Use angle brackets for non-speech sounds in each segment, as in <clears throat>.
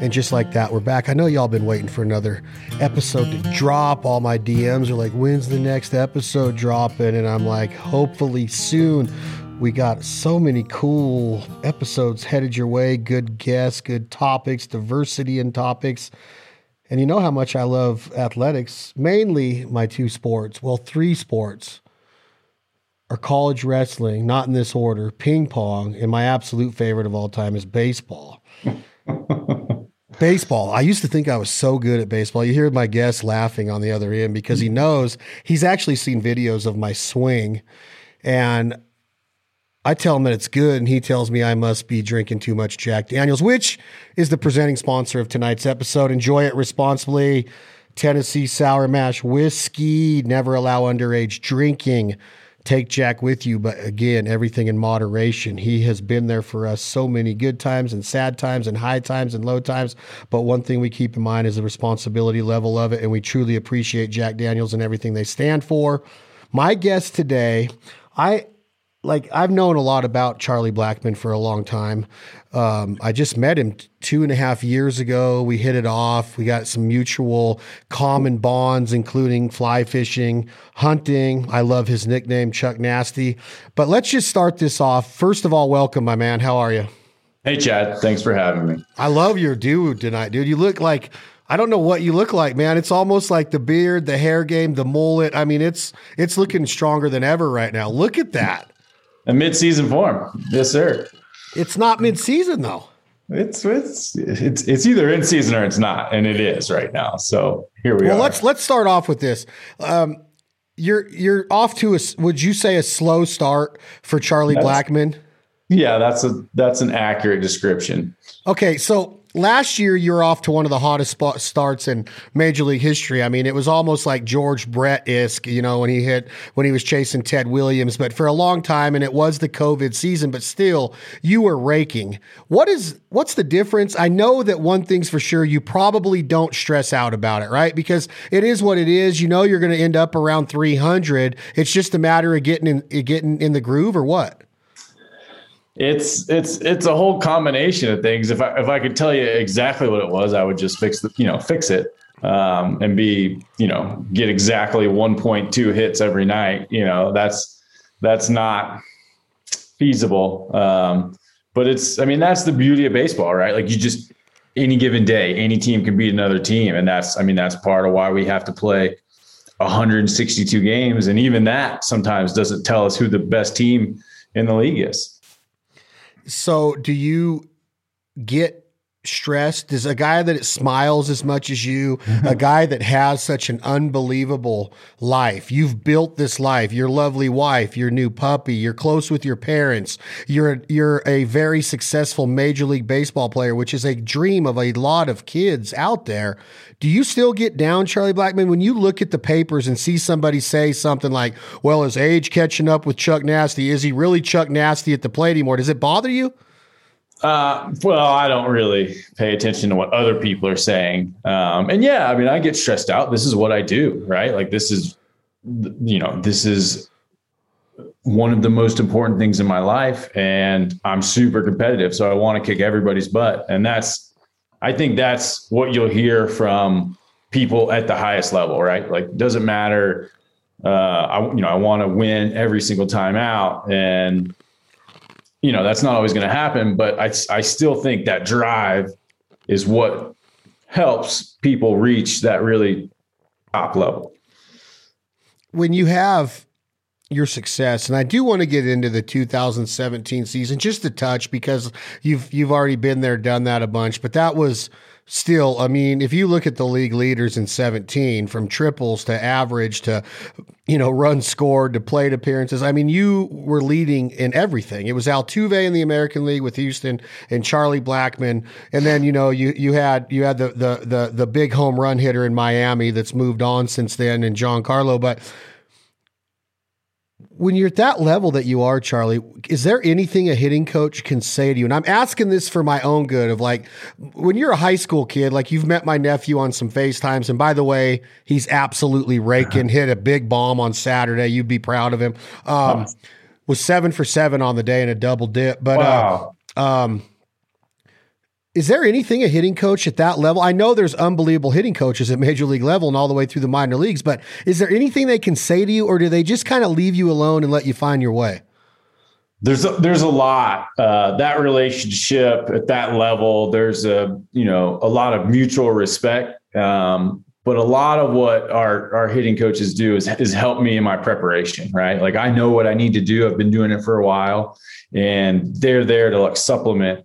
And just like that, we're back. I know y'all been waiting for another episode to drop. All my DMs are like, when's the next episode dropping? And I'm like, hopefully soon. We got so many cool episodes headed your way, good guests, good topics, diversity in topics. And you know how much I love athletics, mainly my two sports. Well, three sports are college wrestling, not in this order, ping pong, and my absolute favorite of all time is baseball. <laughs> baseball. I used to think I was so good at baseball. You hear my guest laughing on the other end because he knows he's actually seen videos of my swing. And I tell him that it's good, and he tells me I must be drinking too much Jack Daniels, which is the presenting sponsor of tonight's episode. Enjoy it responsibly. Tennessee Sour Mash Whiskey. Never allow underage drinking. Take Jack with you, but again, everything in moderation. He has been there for us so many good times and sad times and high times and low times. But one thing we keep in mind is the responsibility level of it, and we truly appreciate Jack Daniels and everything they stand for. My guest today, I like I've known a lot about Charlie Blackmon for a long time. Um, I just met him two and a half years ago. We hit it off. We got some mutual common bonds, including fly fishing, hunting. I love his nickname, Chuck Nasty. But let's just start this off. First of all, welcome, my man. How are you? Hey, Chad. Thanks for having me. I love your dude tonight, dude. You look like I don't know what you look like, man. It's almost like the beard, the hair game, the mullet. I mean, it's it's looking stronger than ever right now. Look at that a mid-season form. Yes, sir. It's not mid-season though. It's it's it's it's either in season or it's not, and it is right now. So here we well, are. Well, let's let's start off with this. Um, you're you're off to a would you say a slow start for Charlie that's, Blackmon? Yeah, that's a that's an accurate description. Okay, so last year you're off to one of the hottest spot starts in Major League history. I mean, it was almost like George Brett isk, you know, when he hit when he was chasing Ted Williams. But for a long time, and it was the COVID season, but still, you were raking. What is what's the difference? I know that one thing's for sure: you probably don't stress out about it, right? Because it is what it is. You know, you're going to end up around 300. It's just a matter of getting in getting in the groove, or what? It's it's it's a whole combination of things. If I if I could tell you exactly what it was, I would just fix the you know fix it um, and be you know get exactly 1.2 hits every night. You know that's that's not feasible. Um, but it's I mean that's the beauty of baseball, right? Like you just any given day, any team can beat another team, and that's I mean that's part of why we have to play 162 games, and even that sometimes doesn't tell us who the best team in the league is. So, do you get stressed? Does a guy that smiles as much as you, a <laughs> guy that has such an unbelievable life, you've built this life, your lovely wife, your new puppy, you're close with your parents, you're you're a very successful major league baseball player, which is a dream of a lot of kids out there. Do you still get down, Charlie Blackmon, when you look at the papers and see somebody say something like, well, is age catching up with Chuck Nasty? Is he really Chuck Nasty at the plate anymore? Does it bother you? Uh, well, I don't really pay attention to what other people are saying. Um, and yeah, I mean, I get stressed out. This is what I do, right? Like, this is, you know, this is one of the most important things in my life. And I'm super competitive. So I want to kick everybody's butt. And that's, I think that's what you'll hear from people at the highest level, right? Like, doesn't matter. Uh, I, you know, I want to win every single time out. And, you know, that's not always going to happen, but I, I still think that drive is what helps people reach that really top level. When you have your success. And I do want to get into the 2017 season just a touch because you've you've already been there, done that a bunch. But that was still, I mean, if you look at the league leaders in 17, from triples to average to you know runs scored to plate appearances, I mean, you were leading in everything. It was Altuve in the American League with Houston and Charlie Blackmon. and then you know you you had you had the the the the big home run hitter in Miami that's moved on since then, and Giancarlo, but when you're at that level that you are, Charlie, is there anything a hitting coach can say to you? And I'm asking this for my own good of like, when you're a high school kid, like you've met my nephew on some FaceTimes. And by the way, he's absolutely raking, hit a big bomb on Saturday. You'd be proud of him. Um, was seven for seven on the day and a double dip. But, uh, wow. uh, um, Is there anything a hitting coach at that level? I know there's unbelievable hitting coaches at major league level and all the way through the minor leagues, but is there anything they can say to you, or do they just kind of leave you alone and let you find your way? There's a, there's a lot uh, that relationship at that level. There's a you know a lot of mutual respect, um, but a lot of what our our hitting coaches do is is help me in my preparation. Right, like I know what I need to do. I've been doing it for a while, and they're there to like supplement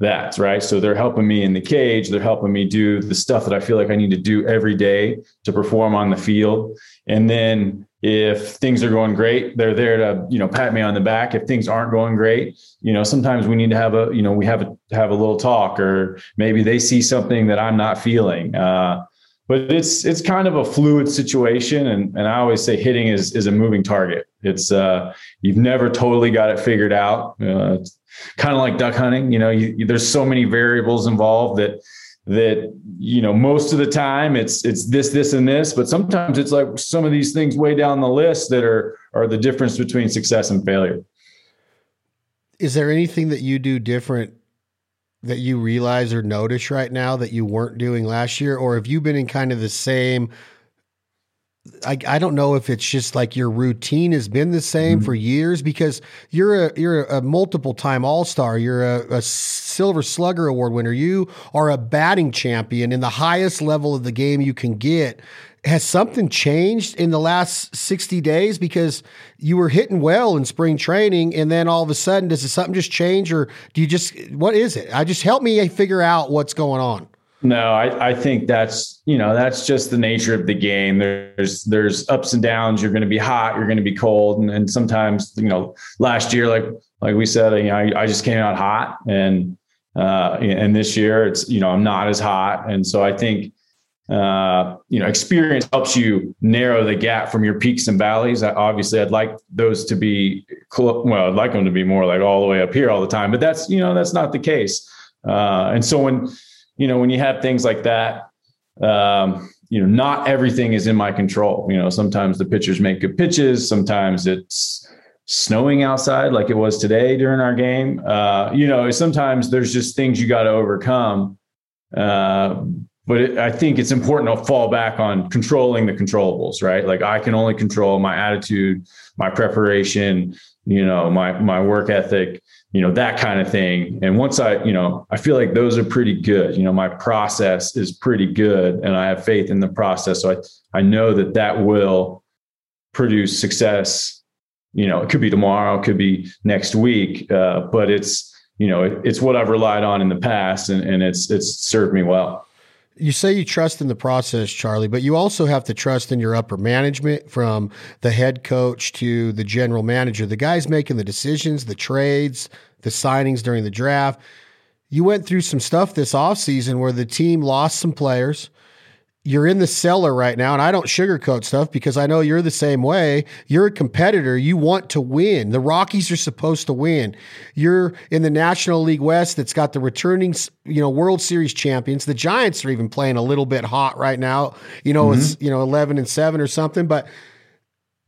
that, right? So they're helping me in the cage. They're helping me do the stuff that I feel like I need to do every day to perform on the field. And then if things are going great, they're there to, you know, pat me on the back. If things aren't going great, you know, sometimes we need to have a, you know, we have a, have a little talk or maybe they see something that I'm not feeling. Uh, but it's it's kind of a fluid situation and, and i always say hitting is is a moving target it's uh you've never totally got it figured out uh, kind of like duck hunting. You know, you, you, there's so many variables involved that that you know most of the time it's it's this this and this but sometimes it's like some of these things way down the list that are are the difference between success and failure is there anything that you do different that you realize or notice right now that you weren't doing last year or have you been in kind of the same I, I don't know if it's just like your routine has been the same mm-hmm. for years because you're a you're a multiple time All Star, you're a, a, Silver Slugger Award winner, you are a batting champion in the highest level of the game you can get. Has something changed in the last sixty days because you were hitting well in spring training, and then all of a sudden, does something just change, or do you just what is it? I just help me figure out what's going on. No, I, I think that's you know that's just the nature of the game. There's there's ups and downs. You're going to be hot. You're going to be cold, and, and sometimes you know last year like like we said, you know, I, I just came out hot, and uh, and this year it's you know I'm not as hot, and so I think uh, you know experience helps you narrow the gap from your peaks and valleys. I, obviously, I'd like those to be well, I'd like them to be more like all the way up here all the time, but that's you know that's not the case. Uh, and so when you know, when you have things like that, um, you know, not everything is in my control. You know, sometimes the pitchers make good pitches, sometimes it's snowing outside like it was today during our game. Uh, you know, sometimes there's just things you got to overcome. Uh, but it, I think it's important to fall back on controlling the controllables, right? Like I can only control my attitude, my preparation, you know, my my work ethic, you know that kind of thing. And once i you know i feel like those are pretty good. You know my process is pretty good and i have faith in the process. So i i know that that will produce success. You know it could be tomorrow it could be next week uh, but it's you know it, it's what i've relied on in the past and, and it's it's served me well you say you trust in the process, Charlie, but you also have to trust in your upper management from the head coach to the general manager, the guys making the decisions, the trades, the signings during the draft. You went through some stuff this offseason where the team lost some players you're in the cellar right now, and I don't sugarcoat stuff because I know you're the same way. You're a competitor. You want to win. The Rockies are supposed to win. You're in the National League West that's got the returning, you know, World Series champions. The Giants are even playing a little bit hot right now. You know, mm-hmm. it's you know eleven and seven or something. But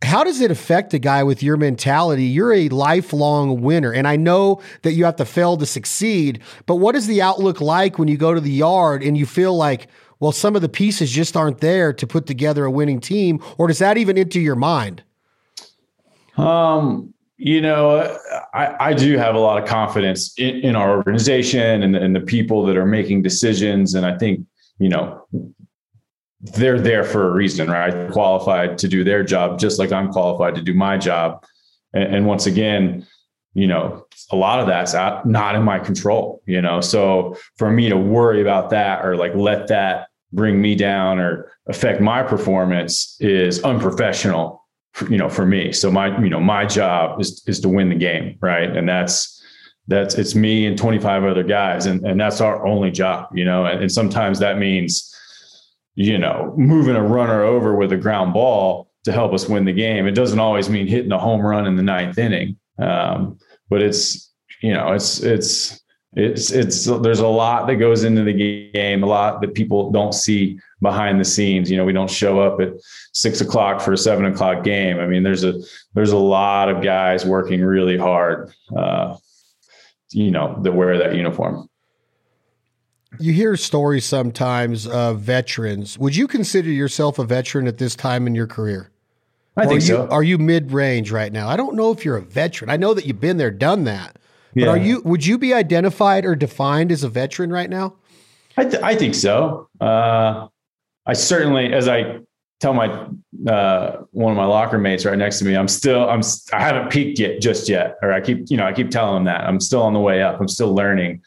how does it affect a guy with your mentality? You're a lifelong winner. And I know that you have to fail to succeed, but what is the outlook like when you go to the yard and you feel like, well, some of the pieces just aren't there to put together a winning team, or does that even enter your mind? Um, you know, I, I do have a lot of confidence in, in our organization and, and the people that are making decisions. And I think, you know, they're there for a reason, right? Qualified to do their job, just like I'm qualified to do my job. And, and once again, you know, a lot of that's not in my control, you know. So for me to worry about that or like let that bring me down or affect my performance is unprofessional you know for me. So my you know my job is is to win the game right? And that's that's it's me and 25 other guys and and that's our only job you know? And, and sometimes that means you know moving a runner over with a ground ball to help us win the game. It doesn't always mean hitting a home run in the ninth inning um, but it's you know it's it's it's it's there's a lot that goes into the game, a lot that people don't see behind the scenes. You know, we don't show up at six o'clock for a seven o'clock game. I mean, there's a there's a lot of guys working really hard. Uh, you know, that wear that uniform. you hear stories sometimes of veterans. Would you consider yourself a veteran at this time in your career? I think are you, so. Are you mid range right now? I don't know if you're a veteran. I know that you've been there, done that. But yeah. are you? Would you be identified or defined as a veteran right now? I, th- I think so. Uh, I certainly, as I tell my uh, one of my locker mates right next to me, I'm still I'm I haven't peaked yet just yet, or I keep you know I keep telling them that I'm still on the way up. I'm still learning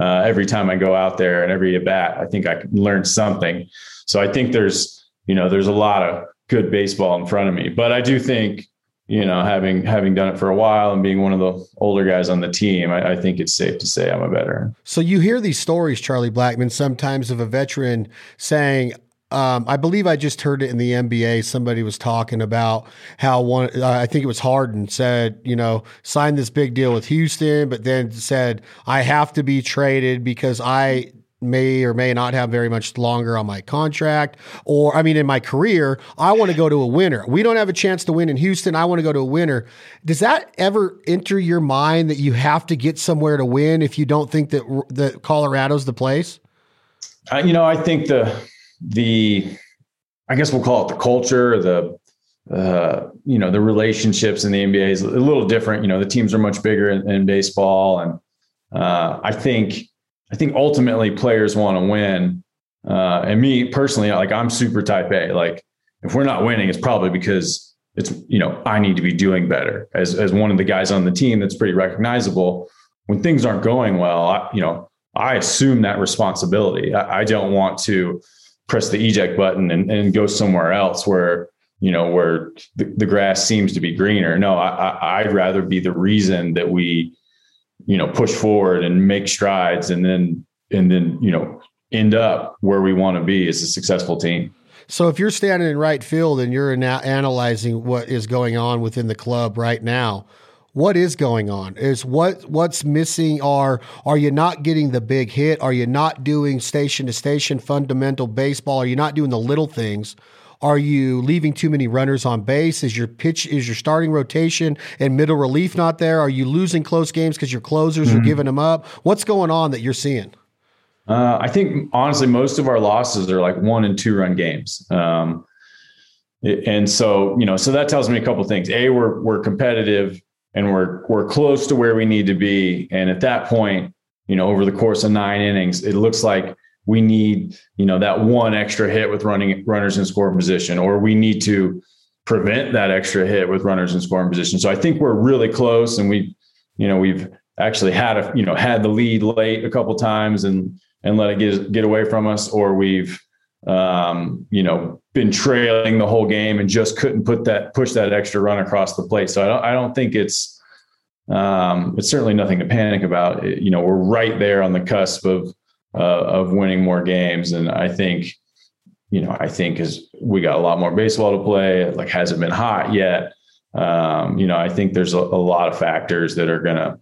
uh, every time I go out there and every at bat. I think I can learn something. So I think there's you know there's a lot of good baseball in front of me, but I do think you know having having done it for a while and being one of the older guys on the team, I, I think it's safe to say I'm a veteran. So you hear these stories, Charlie Blackmon, sometimes of a veteran saying, um, I believe I just heard it in the NBA. Somebody was talking about how one, uh, I think it was Harden said, you know, signed this big deal with Houston, but then said, I have to be traded because I may or may not have very much longer on my contract or I mean in my career I want to go to a winner. We don't have a chance to win in Houston. I want to go to a winner. Does that ever enter your mind that you have to get somewhere to win if you don't think that that Colorado's the place? Uh, you know, I think the the I guess we'll call it the culture, the uh, you know the relationships in the NBA is a little different. You know, the teams are much bigger in, in baseball, and uh, I think I think ultimately players want to win. Uh, and me personally, like I'm super type A. Like if we're not winning, it's probably because it's you know I need to be doing better. As as one of the guys on the team that's pretty recognizable. When things aren't going well, I, you know I assume that responsibility. I, I don't want to press the eject button and, and go somewhere else where you know where the, the grass seems to be greener no I, i'd rather be the reason that we you know push forward and make strides and then and then you know end up where we want to be as a successful team so if you're standing in right field and you're ana- analyzing what is going on within the club right now what is going on? Is what what's missing? Are are you not getting the big hit? Are you not doing station to station fundamental baseball? Are you not doing the little things? Are you leaving too many runners on base? Is your pitch is your starting rotation and middle relief not there? Are you losing close games because your closers mm-hmm. are giving them up? What's going on that you're seeing? Uh, I think honestly, most of our losses are like one and two run games. Um, and so, you know, so that tells me a couple things. A, we're we're competitive and we're we're close to where we need to be. And at that point, you know, over the course of nine innings, it looks like we need, you know, that one extra hit with running runners in scoring position, or we need to prevent that extra hit with runners in scoring position. So I think we're really close, and we, you know, we've actually had a, you know, had the lead late a couple times and and let it get get away from us, or we've, um, you know, been trailing the whole game and just couldn't put that push that extra run across the plate. So I don't I don't think it's um, it's certainly nothing to panic about. You know, we're right there on the cusp of uh, of winning more games, and I think you know I think as we got a lot more baseball to play, like hasn't been hot yet. Um, you know, I think there's a, a lot of factors that are going to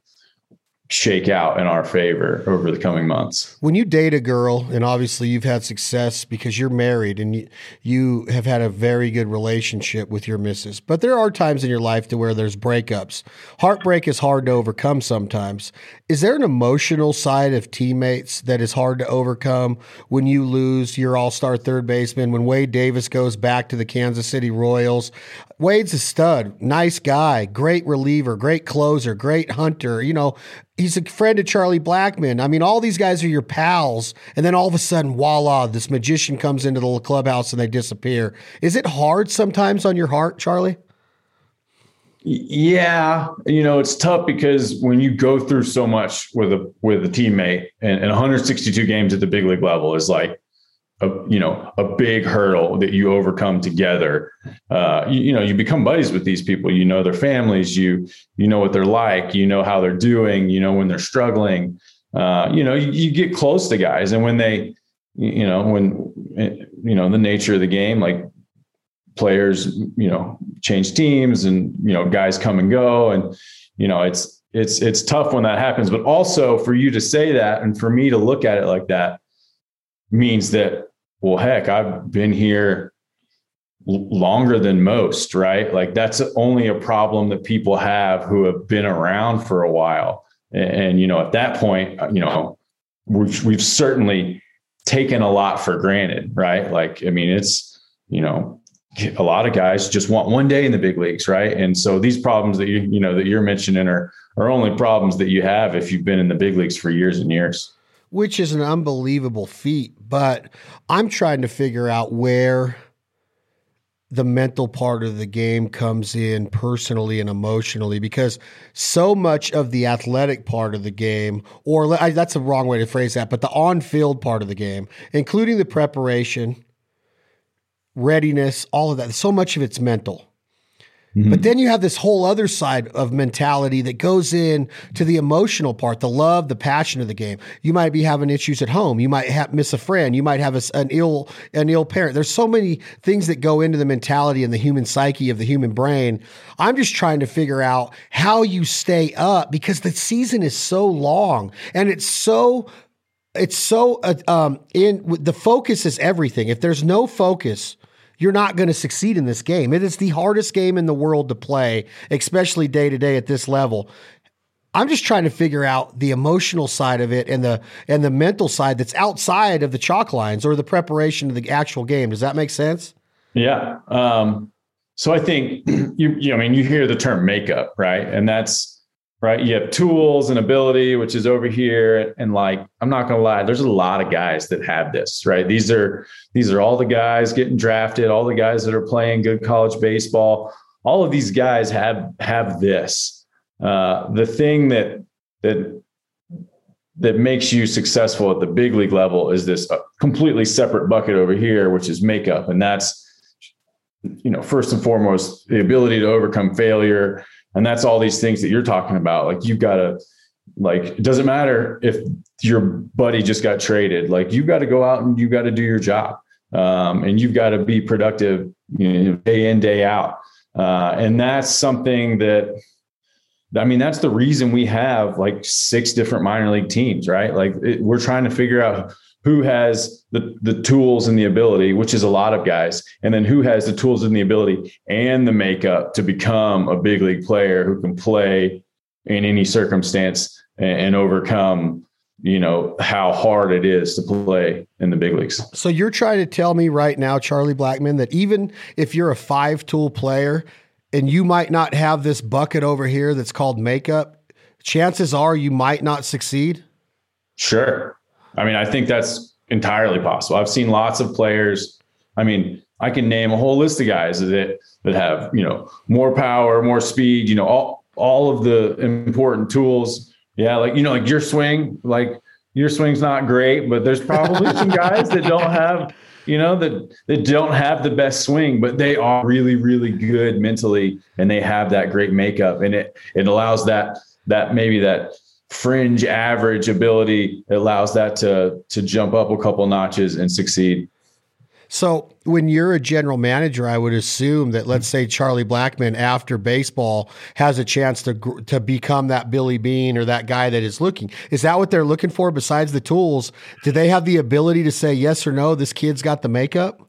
shake out in our favor over the coming months. When you date a girl, and obviously you've had success because you're married and you, you have had a very good relationship with your missus, but there are times in your life to where there's breakups. Heartbreak is hard to overcome sometimes. Is there an emotional side of teammates that is hard to overcome when you lose your all star third baseman, when Wade Davis goes back to the Kansas City Royals? Wade's a stud, nice guy, great reliever, great closer, great hunter. You know, he's a friend of Charlie Blackmon. I mean, all these guys are your pals. And then all of a sudden, voila, this magician comes into the clubhouse and they disappear. Is it hard sometimes on your heart, Charlie? Yeah, you know it's tough because when you go through so much with a with a teammate, and, and 162 games at the big league level is like a you know a big hurdle that you overcome together. Uh, you, you, know, you become buddies with these people. You know their families. You you know what they're like. You know how they're doing. You know when they're struggling. Uh, you know you, you get close to guys, and when they you know when you know the nature of the game, like players, you know, change teams and, you know, guys come and go. And, you know, it's, it's, it's tough when that happens, but also for you to say that and for me to look at it like that means that, well, heck, I've been here longer than most, right? Like that's only a problem that people have who have been around for a while. And, and you know, at that point, uh, you know, we've we've certainly taken a lot for granted, right? Like, I mean, it's you know, a lot of guys just want one day in the big leagues, right? And so these problems that you you know that you're mentioning are are only problems that you have if you've been in the big leagues for years and years. Which is an unbelievable feat, but I'm trying to figure out where the mental part of the game comes in personally and emotionally because so much of the athletic part of the game, or I, that's a wrong way to phrase that, but the on field part of the game, including the preparation, readiness, all of that, so much of it's mental. Mm-hmm. But then you have this whole other side of mentality that goes in to the emotional part, the love, the passion of the game. You might be having issues at home. You might have, miss a friend. You might have a, an ill an ill parent. There's so many things that go into the mentality and the human psyche of the human brain. I'm just trying to figure out how you stay up because the season is so long and it's so it's so uh, um, in the focus is everything. If there's no focus you're not going to succeed in this game. It is the hardest game in the world to play, especially day to day at this level. I'm just trying to figure out the emotional side of it and the and the mental side that's outside of the chalk lines or the preparation of the actual game. Does that make sense? Yeah. Um, so I think <clears throat> you, you. I mean, you hear the term makeup, right? And that's right? You have tools and ability, which is over here. And like, I'm not gonna lie, there's a lot of guys that have this, right? These are these are all the guys getting drafted, all the guys that are playing good college baseball. All of these guys have have this. Uh, the thing that that that makes you successful at the big league level is this uh, completely separate bucket over here, which is makeup, and that's you know first and foremost the ability to overcome failure and that's all these things that you're talking about. Like you've got to like it doesn't matter if your buddy just got traded. Like you've got to go out and you've got to do your job. Um, and you've got to be productive you know, day in day out. Uh, and that's something that I mean, that's the reason we have like six different minor league teams, right? Like it, we're trying to figure out who has the, the tools and the ability, which is a lot of guys, and then who has the tools and the ability and the makeup to become a big league player who can play in any circumstance and, and overcome, you know, how hard it is to play in the big leagues. So you're trying to tell me right now, Charlie Blackmon, that even if you're a five tool player and you might not have this bucket over here that's called makeup, chances are you might not succeed? Sure. I mean, I think that's entirely possible. I've seen lots of players. I mean, I can name a whole list of guys that that have you know more power, more speed. You know, all all of the important tools. Yeah, like you know, like your swing, like your swing's not great, but there's probably some <laughs> guys that don't have you know that that don't have the best swing but they are really really good mentally and they have that great makeup and it it allows that that maybe that fringe average ability allows that to to jump up a couple notches and succeed. So, when you're a general manager, I would assume that let's say Charlie Blackmon after baseball has a chance to to become that Billy Beane or that guy that is looking. Is that what they're looking for besides the tools? Do they have the ability to say yes or no this kid's got the makeup?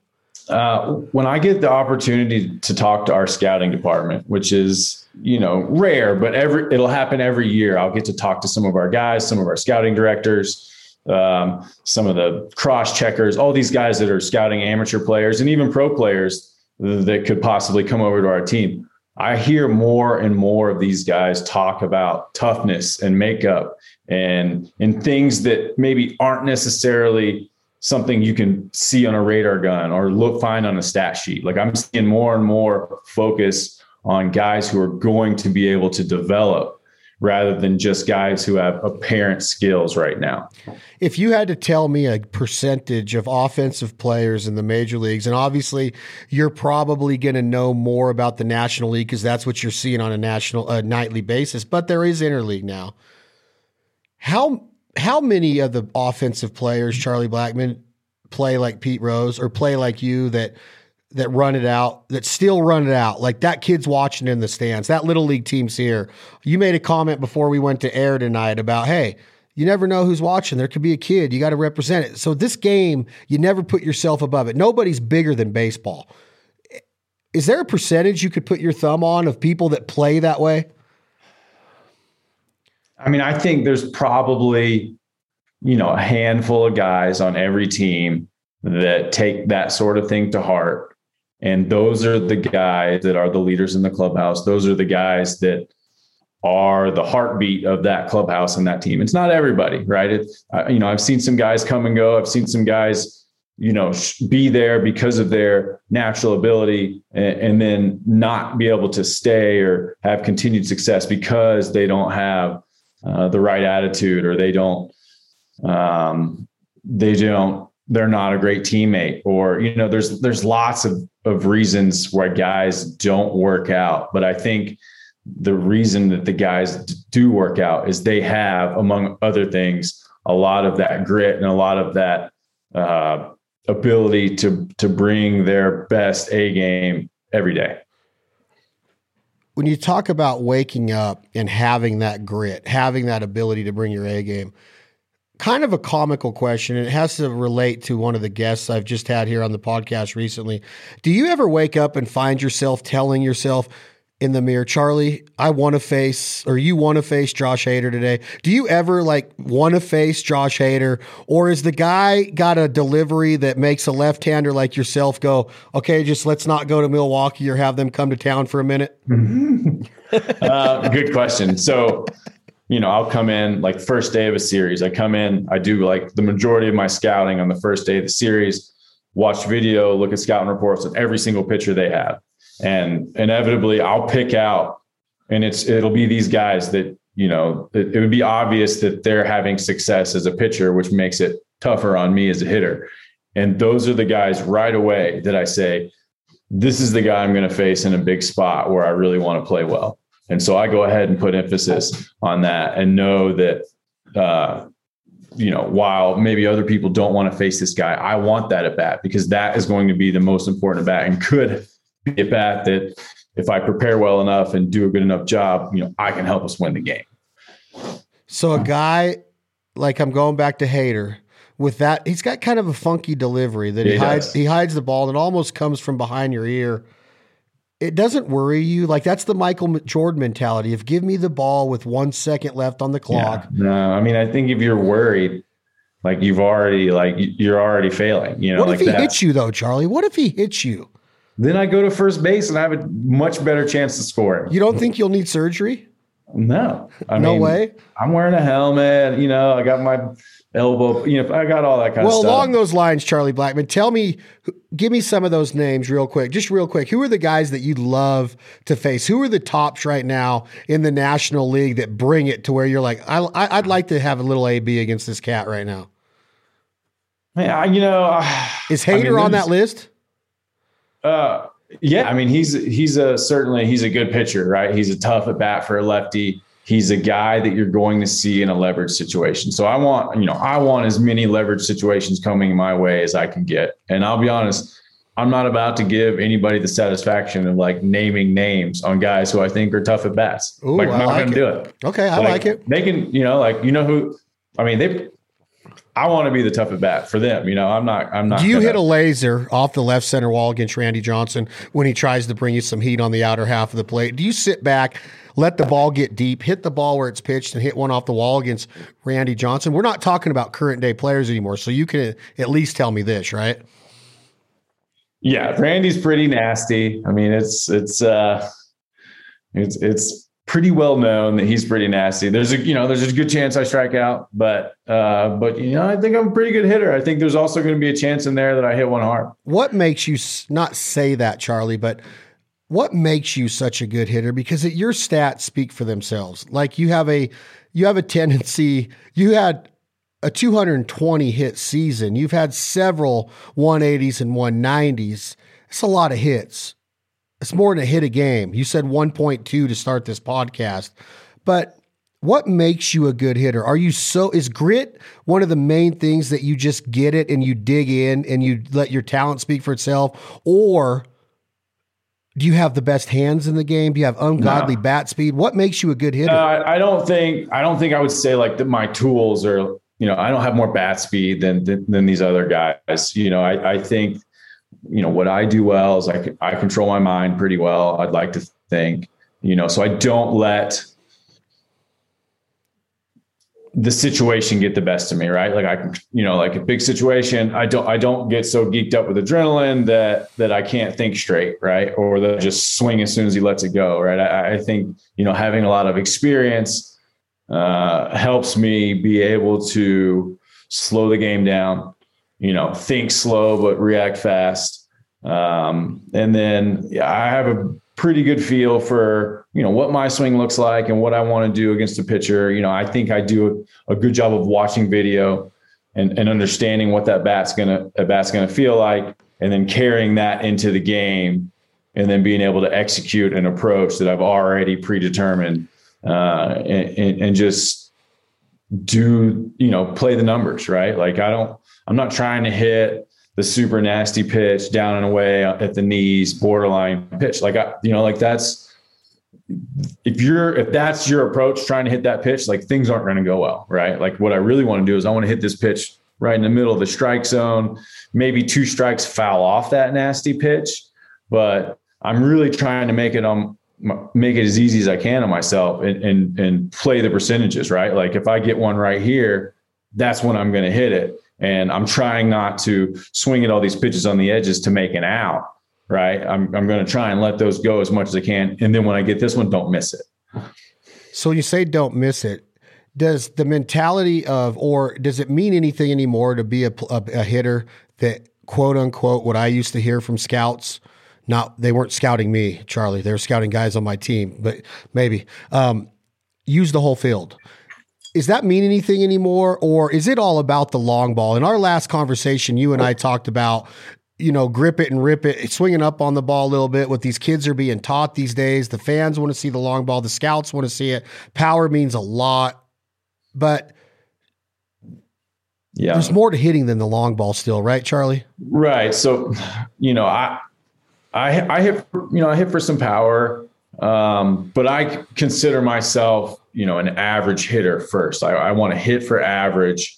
Uh, when I get the opportunity to talk to our scouting department, which is you know rare, but every it'll happen every year. I'll get to talk to some of our guys, some of our scouting directors, um, some of the cross checkers, all these guys that are scouting amateur players and even pro players that could possibly come over to our team. I hear more and more of these guys talk about toughness and makeup and and things that maybe aren't necessarily something you can see on a radar gun or look find on a stat sheet. Like I'm seeing more and more focus on guys who are going to be able to develop rather than just guys who have apparent skills right now. If you had to tell me a percentage of offensive players in the major leagues, and obviously you're probably going to know more about the National League because that's what you're seeing on a national uh, nightly basis, but there is interleague now. How how many of the offensive players, Charlie Blackmon, play like Pete Rose or play like you that that run it out, that still run it out? Like that kid's watching in the stands. That little league team's here. You made a comment before we went to air tonight about, hey, you never know who's watching. There could be a kid. You got to represent it. So this game, you never put yourself above it. Nobody's bigger than baseball. Is there a percentage you could put your thumb on of people that play that way? I mean, I think there's probably you know, a handful of guys on every team that take that sort of thing to heart. And those are the guys that are the leaders in the clubhouse. Those are the guys that are the heartbeat of that clubhouse and that team. It's not everybody, right? It, you know, I've seen some guys come and go. I've seen some guys, you know, be there because of their natural ability and, and then not be able to stay or have continued success because they don't have uh, the right attitude or they don't, um, they don't, they're not a great teammate or, you know, there's, there's lots of, of reasons why guys don't work out. But I think, the reason that the guys do work out is they have, among other things, a lot of that grit and a lot of that uh, ability to to bring their best A game every day. When you talk about waking up and having that grit, having that ability to bring your A game, kind of a comical question. It has to relate to one of the guests I've just had here on the podcast recently. Do you ever wake up and find yourself telling yourself, in the mirror, Charlie, I want to face, or you want to face Josh Hader today. Do you ever like want to face Josh Hader, or is the guy got a delivery that makes a left hander like yourself go, okay, just let's not go to Milwaukee or have them come to town for a minute? <laughs> uh, good question. So, you know, I'll come in like first day of a series. I come in, I do like the majority of my scouting on the first day of the series, watch video, look at scouting reports on every single pitcher they have and inevitably I'll pick out, and it's it'll be these guys that you know it, it would be obvious that they're having success as a pitcher, which makes it tougher on me as a hitter. And those are the guys right away that I say, this is the guy I'm going to face in a big spot where I really want to play well. And so I go ahead and put emphasis on that and know that, uh, you know, while maybe other people don't want to face this guy, I want that at bat because that is going to be the most important at bat and could at bat that if I prepare well enough and do a good enough job, you know, I can help us win the game. So a guy like I'm going back to Hader with that, he's got kind of a funky delivery that he, he hides. He hides the ball and almost comes from behind your ear. It doesn't worry you. Like that's the Michael Jordan mentality of give me the ball with one second left on the clock. Yeah, no, I mean I think if you're worried, like you've already like you're already failing. You know, what if like he that. hits you though, Charlie? What if he hits you? Then I go to first base and I have a much better chance of scoring. You don't think you'll need surgery? No. I no mean, way. I'm wearing a helmet. You know, I got my elbow. You know, I got all that kind well, of stuff. Well, along those lines, Charlie Blackmon, tell me, give me some of those names real quick. Just real quick. Who are the guys that you'd love to face? Who are the tops right now in the National League that bring it to where you're like, I, would like to have a little AB against this cat right now? Yeah, you know, <sighs> is Hader I mean, on that list? Uh, yeah, I mean he's he's a certainly he's a good pitcher, right? He's a tough at bat for a lefty. He's a guy that you're going to see in a leverage situation. So I want, you know, I want as many leverage situations coming my way as I can get. And I'll be honest, I'm not about to give anybody the satisfaction of like naming names on guys who I think are tough at bats. Ooh, like, I'm not like going to do it. Okay, I like, like it. They can, you know, like you know who. I mean, they I want to be the tough at bat for them. You know, I'm not. I'm not. Do you gonna, hit a laser off the left center wall against Randy Johnson when he tries to bring you some heat on the outer half of the plate? Do you sit back, let the ball get deep, hit the ball where it's pitched, and hit one off the wall against Randy Johnson? We're not talking about current day players anymore, so you can at least tell me this, right? Yeah, Randy's pretty nasty. I mean, it's it's uh, it's it's pretty well known that he's pretty nasty. There's a you know there's a good chance I strike out, but uh, but you know I think I'm a pretty good hitter. I think there's also going to be a chance in there that I hit one hard. What makes you not say that, Charlie? But what makes you such a good hitter? Because it, your stats speak for themselves. Like you have a you have a tendency. You had a 220 hit season. You've had several 180s and 190s. It's a lot of hits. It's more than a hit a game. You said 1.2 to start this podcast, but what makes you a good hitter? Are you so is grit one of the main things that you just get it and you dig in and you let your talent speak for itself or do you have the best hands in the game? Do you have ungodly no. bat speed? What makes you a good hitter? Uh, I don't think I don't think I would say like that my tools are, you know, I don't have more bat speed than than, than these other guys. You know, I, I think you know what I do well is I I control my mind pretty well. I'd like to think, you know, so I don't let the situation get the best of me, right? Like I, you know, like a big situation, I don't, I don't get so geeked up with adrenaline that that I can't think straight, right? Or that I just swing as soon as he lets it go, right? I, I think you know having a lot of experience uh, helps me be able to slow the game down, you know, think slow but react fast, um, and then yeah, I have a pretty good feel for you know what my swing looks like and what I want to do against a pitcher. You know, I think I do a, good job of watching video and, and understanding what that bat's gonna a bat's gonna feel like, and then carrying that into the game, and then being able to execute an approach that I've already predetermined, uh, and, and just do you know play the numbers right. Like I don't, I'm not trying to hit the super nasty pitch down and away at the knees, borderline pitch. Like I, you know, like that's if you're if that's your approach trying to hit that pitch, like things aren't going to go well, right? Like what I really want to do is I want to hit this pitch right in the middle of the strike zone, maybe two strikes foul off that nasty pitch, but I'm really trying to make it on um, make it as easy as I can on myself and and and play the percentages, right? Like if I get one right here, that's when I'm going to hit it and I'm <laughs> trying not to swing at all these pitches on the edges to make an out. Right. I'm, I'm going to try and let those go as much as I can. And then when I get this one, don't miss it. So you say don't miss it. Does the mentality of, or does it mean anything anymore to be a, a, a hitter that quote unquote, what I used to hear from scouts, not, they weren't scouting me, Charlie. They were scouting guys on my team, but maybe, um, use the whole field is that mean anything anymore or is it all about the long ball? In our last conversation you and i talked about you know grip it and rip it swinging up on the ball a little bit. What these kids are being taught these days the fans want to see the long ball the scouts want to see it. Power means a lot but yeah. there's more to hitting than the long ball still right charlie? Right so you know i i i hit you know i hit for some power um, but i consider myself you know, an average hitter first. I, I want to hit for average.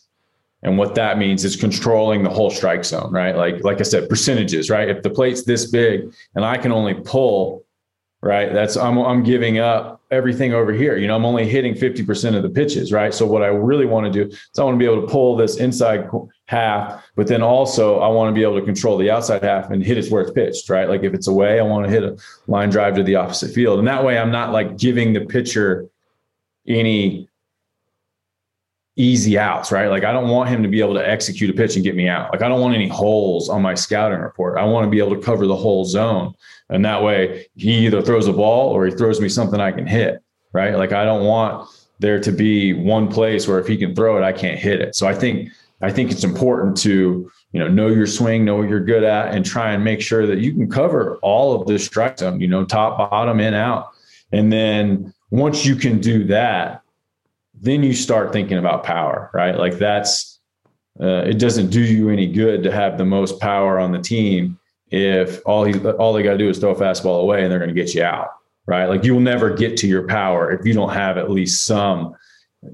And what that means is controlling the whole strike zone, right? Like, like I said, percentages, right? If the plate's this big and I can only pull, right? That's I'm I'm giving up everything over here. You know, I'm only hitting 50% of the pitches, right? So what I really want to do is I want to be able to pull this inside half, but then also I want to be able to control the outside half and hit it where it's pitched, right? Like if it's away, I want to hit a line drive to the opposite field. And that way I'm not like giving the pitcher any easy outs, right? Like I don't want him to be able to execute a pitch and get me out. Like I don't want any holes on my scouting report. I want to be able to cover the whole zone. And that way he either throws a ball or he throws me something I can hit, right? Like I don't want there to be one place where if he can throw it, I can't hit it. So I think I think it's important to, you know, know your swing, know what you're good at, and try and make sure that you can cover all of this strike zone, you know, top, bottom, in, out. And then once you can do that, then you start thinking about power, right? Like that's uh, it doesn't do you any good to have the most power on the team if all he all they got to do is throw a fastball away and they're going to get you out, right? Like you will never get to your power if you don't have at least some,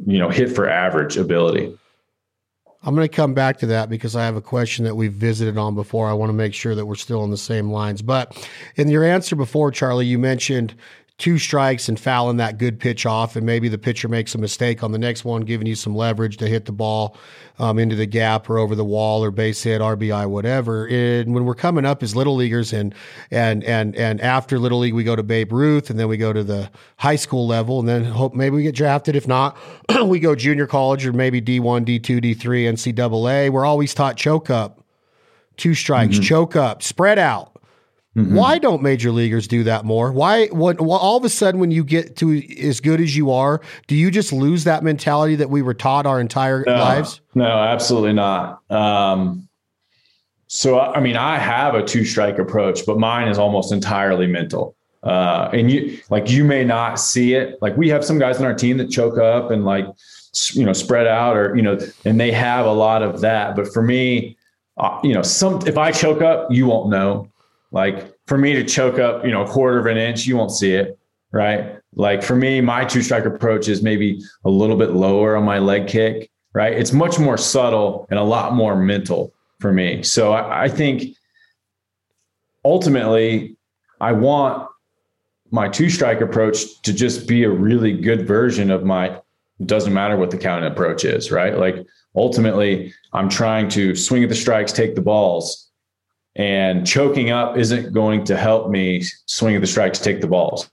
you know, hit for average ability. I'm going to come back to that because I have a question that we've visited on before. I want to make sure that we're still on the same lines. But in your answer before, Charlie, you mentioned two strikes and fouling that good pitch off, and maybe the pitcher makes a mistake on the next one, giving you some leverage to hit the ball um, into the gap or over the wall or base hit, RBI, whatever. And when we're coming up as little leaguers, and and and and after little league, we go to Babe Ruth, and then we go to the high school level, and then hope maybe we get drafted. If not, <clears throat> we go junior college or maybe D one, D two, D three, NCAA. We're always taught choke up, two strikes, mm-hmm. choke up, spread out Mm-hmm. Why don't major leaguers do that more? Why, what, all of a sudden, when you get to as good as you are, do you just lose that mentality that we were taught our entire no, lives? No, absolutely not. Um, so, I mean, I have a two strike approach, but mine is almost entirely mental. Uh, and you, like, you may not see it. Like, we have some guys on our team that choke up and, like, you know, spread out or, you know, and they have a lot of that. But for me, uh, you know, some, if I choke up, you won't know like for me to choke up, you know, a quarter of an inch, you won't see it, right? Like for me, my two strike approach is maybe a little bit lower on my leg kick, right? It's much more subtle and a lot more mental for me. So I, I think ultimately, I want my two strike approach to just be a really good version of my doesn't matter what the counting approach is, right? Like ultimately, I'm trying to swing at the strikes, take the balls, and choking up isn't going to help me swing the strikes, take the balls,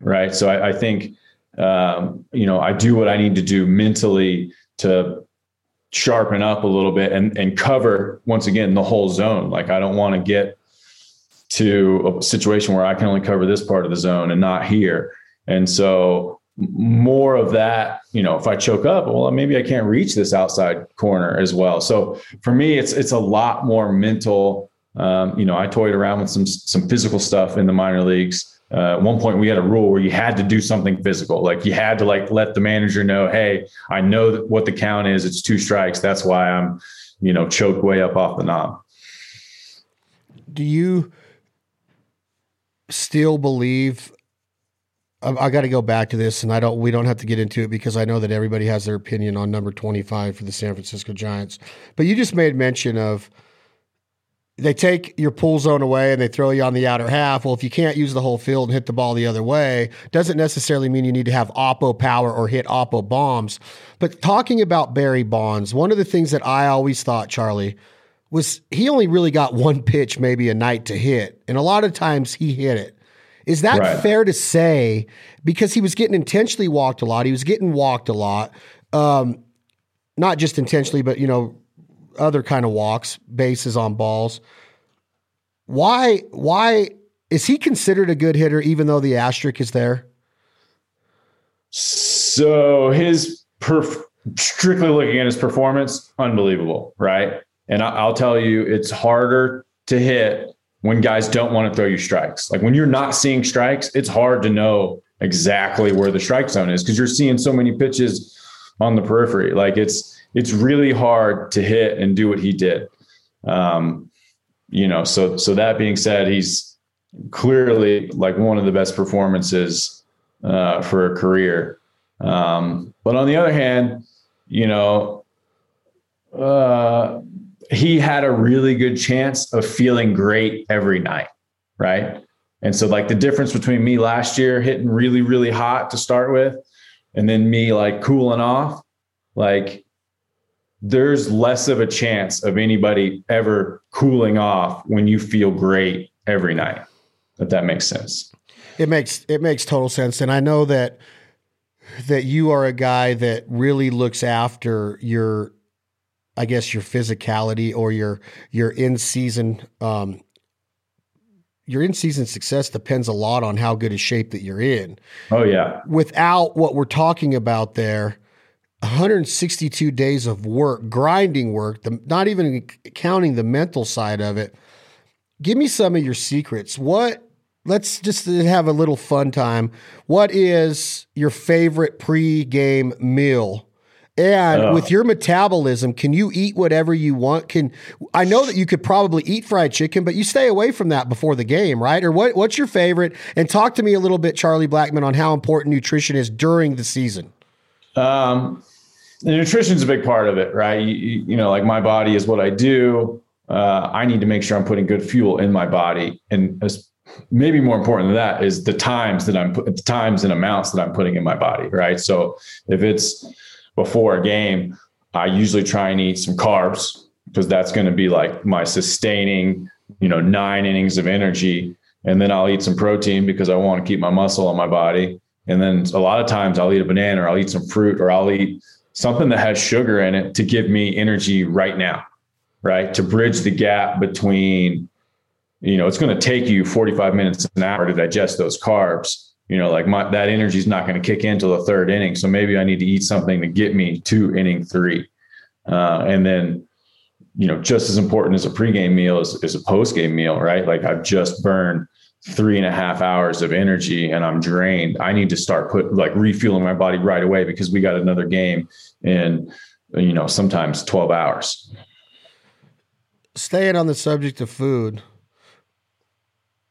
right? So I, I think um, you know I do what I need to do mentally to sharpen up a little bit and and cover once again the whole zone. Like I don't want to get to a situation where I can only cover this part of the zone and not here. And so more of that, you know, if I choke up, well, maybe I can't reach this outside corner as well. So for me, it's it's a lot more mental. Um, you know, I toyed around with some some physical stuff in the minor leagues. Uh, at one point, we had a rule where you had to do something physical. Like you had to like let the manager know, hey, I know what the count is. It's two strikes. That's why I'm, you know, choked way up off the knob. Do you still believe I, I got to go back to this, and I don't. We don't have to get into it because I know that everybody has their opinion on number twenty-five for the San Francisco Giants. But you just made mention of they take your pull zone away and they throw you on the outer half. Well, if you can't use the whole field and hit the ball the other way, doesn't necessarily mean you need to have oppo power or hit oppo bombs. But talking about Barry Bonds, one of the things that I always thought, Charlie, was he only really got one pitch maybe a night to hit, and a lot of times he hit it. Is that right. fair to say? Because he was getting intentionally walked a lot. He was getting walked a lot. Um, not just intentionally, but you know, other kind of walks, bases on balls. Why why is he considered a good hitter even though the asterisk is there? So his perf- strictly looking at his performance, unbelievable, right? And I'll tell you, it's harder to hit when guys don't want to throw you strikes. Like when you're not seeing strikes, it's hard to know exactly where the strike zone is because you're seeing so many pitches on the periphery. Like it's it's really hard to hit and do what he did. Um, you know, so so that being said, he's clearly like one of the best performances uh, for a career. Um, but on the other hand, you know, uh, he had a really good chance of feeling great every night, right? And so, like, the difference between me last year hitting really, really hot to start with, and then me like cooling off, like, there's less of a chance of anybody ever cooling off when you feel great every night. If that makes sense. It makes it makes total sense, and I know that that you are a guy that really looks after your I guess your physicality or your your in season um, your in season success depends a lot on how good a shape that you're in. Oh yeah. Without what we're talking about there, 162 days of work, grinding work, the, not even counting the mental side of it. Give me some of your secrets. What let's just have a little fun time. What is your favorite pre-game meal? And uh, with your metabolism, can you eat whatever you want? Can I know that you could probably eat fried chicken, but you stay away from that before the game, right? Or what, what's your favorite? And talk to me a little bit, Charlie Blackmon, on how important nutrition is during the season. Um, nutrition is a big part of it, right? You, you, know, like my body is what I do. Uh, I need to make sure I'm putting good fuel in my body, and maybe more important than that is the times that I'm the times and amounts that I'm putting in my body, right? So if it's before a game, I usually try and eat some carbs because that's going to be like my sustaining, you know, nine innings of energy. And then I'll eat some protein because I want to keep my muscle on my body. And then a lot of times I'll eat a banana or I'll eat some fruit or I'll eat something that has sugar in it to give me energy right now, right? To bridge the gap between, you know, it's going to take you 45 minutes an hour to digest those carbs you know, like my that energy is not going to kick in until the third inning. So maybe I need to eat something to get me to inning three. Uh, and then, you know, just as important as a pregame meal is, is a postgame meal, right? Like I've just burned three and a half hours of energy and I'm drained. I need to start put like refueling my body right away because we got another game in, you know, sometimes 12 hours. Staying on the subject of food,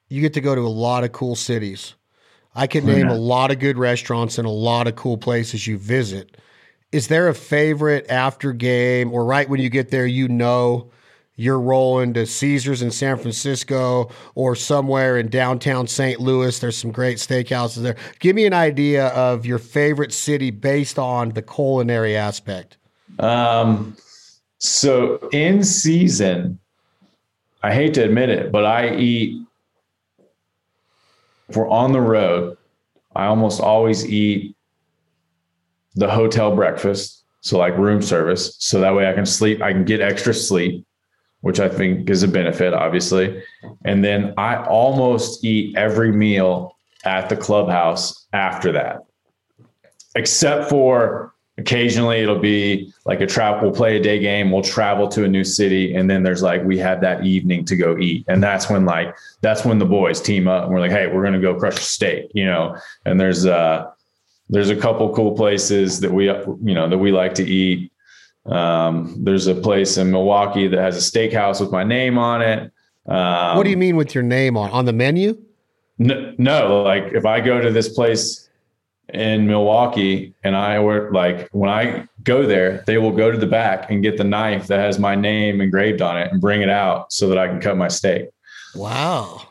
you get to go to a lot of cool cities. I can name a lot of good restaurants and a lot of cool places you visit. Is there a favorite after game or right when you get there, you know you're rolling to Caesars in San Francisco or somewhere in downtown St. Louis. There's some great steakhouses there. Give me an idea of your favorite city based on the culinary aspect. Um, so in season, I hate to admit it, but I eat. If we're on the road, I almost always eat the hotel breakfast, so like room service, so that way I can sleep. I can get extra sleep which I think is a benefit, obviously. And then I almost eat every meal at the clubhouse after that, except for occasionally it'll be like a trap. We'll play a day game, we'll travel to a new city, and then there's like we have that evening to go eat, and that's when like that's when the boys team up and we're like, hey, we're gonna go crush a steak, you know. And there's uh there's a couple cool places that we you know that we like to eat um, there's a place in Milwaukee that has a steakhouse with my name on it. Um, what do you mean with your name on on the menu? No, no, like if I go to this place in Milwaukee and I work like when I go there, they will go to the back and get the knife that has my name engraved on it and bring it out so that I can cut my steak. Wow.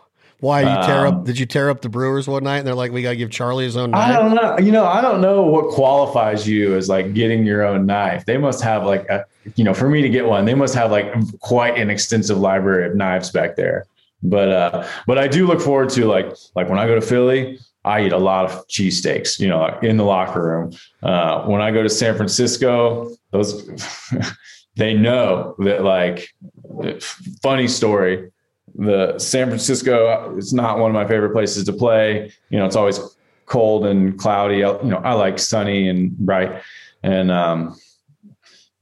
Why you tear um, up? Did you tear up the Brewers one night and they're like, we got to give Charlie his own knife? I don't know. You know, I don't know what qualifies you as like getting your own knife. They must have like a, you know, for me to get one, they must have like quite an extensive library of knives back there. But uh, but I do look forward to like like when I go to Philly, I eat a lot of cheesesteaks, you know, in the locker room. Uh, when I go to San Francisco, those <laughs> they know that like funny story the San Francisco is not one of my favorite places to play. You know, it's always cold and cloudy. You know, I like sunny and bright. And um,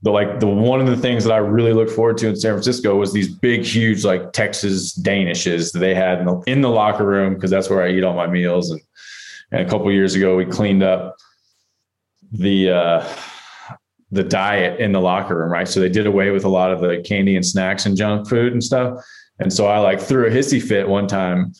the like the one of the things that I really look forward to in San Francisco was these big, huge like Texas Danishes that they had in the, in the locker room because that's where I eat all my meals. And, and a couple years ago, we cleaned up the uh, the diet in the locker room, right? So they did away with a lot of the candy and snacks and junk food and stuff. And so I like threw a hissy fit one time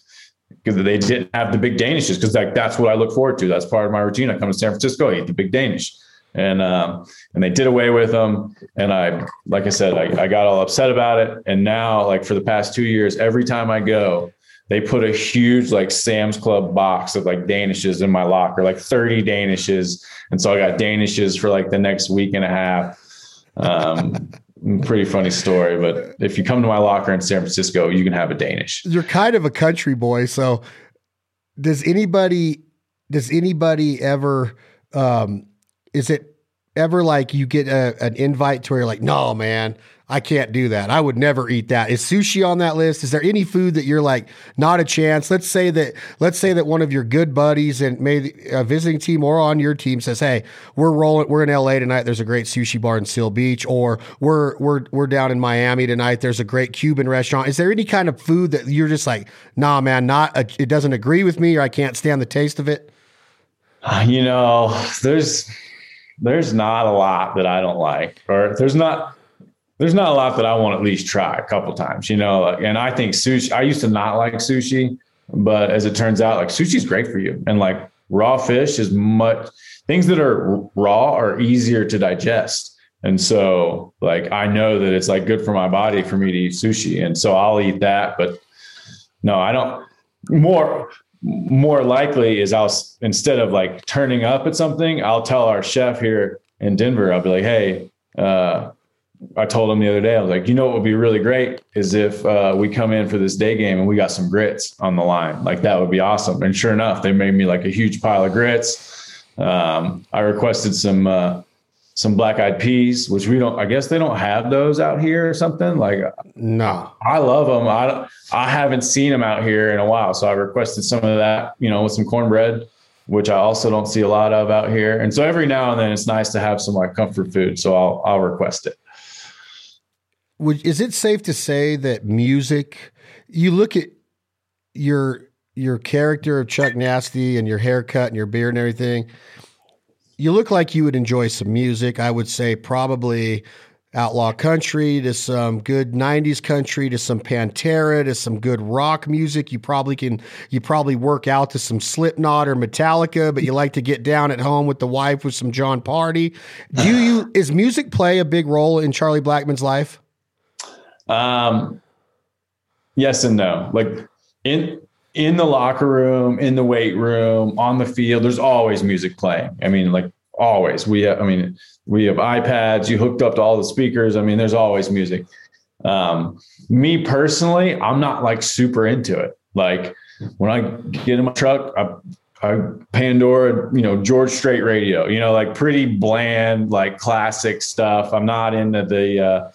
because they didn't have the big Danishes because like that's what I look forward to. That's part of my routine. I come to San Francisco, I eat the big Danish. And um, and they did away with them. And I, like I said, I, I got all upset about it. And now, like for the past two years, every time I go, they put a huge like Sam's Club box of like Danishes in my locker, like 30 Danishes. And so I got Danishes for like the next week and a half. Um, pretty funny story. But if you come to my locker in San Francisco, you can have a Danish. You're kind of a country boy, so does anybody does anybody ever um, is it ever like you get a, an invite to where you're like, no, man, I can't do that. I would never eat that. Is sushi on that list? Is there any food that you're like, not a chance? Let's say that, let's say that one of your good buddies and maybe a visiting team or on your team says, Hey, we're rolling, we're in LA tonight. There's a great sushi bar in Seal Beach, or we're, we're, we're down in Miami tonight. There's a great Cuban restaurant. Is there any kind of food that you're just like, nah, man, not, a, it doesn't agree with me or I can't stand the taste of it? You know, there's, there's not a lot that I don't like, or there's not there's not a lot that I want at least try a couple times, you know. And I think sushi. I used to not like sushi, but as it turns out, like sushi is great for you, and like raw fish is much things that are raw are easier to digest. And so, like, I know that it's like good for my body for me to eat sushi, and so I'll eat that. But no, I don't. More more likely is I'll instead of like turning up at something, I'll tell our chef here in Denver. I'll be like, hey. Uh, I told him the other day, I was like, you know what would be really great is if uh, we come in for this day game and we got some grits on the line. Like that would be awesome. And sure enough, they made me like a huge pile of grits. Um, I requested some uh, some black eyed peas, which we don't. I guess they don't have those out here or something. Like no, I love them. I I haven't seen them out here in a while, so I requested some of that. You know, with some cornbread which I also don't see a lot of out here. And so every now and then it's nice to have some like comfort food. So I'll I'll request it would is it safe to say that music? You look at your your character of Chuck Nasty and your haircut and your beard and everything. You look like you would enjoy some music. I would say probably outlaw country to some good 90s country to some Pantera to some good rock music. You probably can you probably work out to some Slipknot or Metallica, but you like to get down at home with the wife with some Jon Pardi Do <sighs> you is music play a big role in Charlie Blackmon's life? Um, yes and no. Like in in the locker room, in the weight room, on the field, there's always music playing. I mean, like always. We have, I mean, we have iPads. You hooked up to all the speakers. I mean, there's always music. Um, me personally, I'm not like super into it. Like when I get in my truck, I Pandora, you know, George Strait radio, you know, like pretty bland, like classic stuff. I'm not into the uh,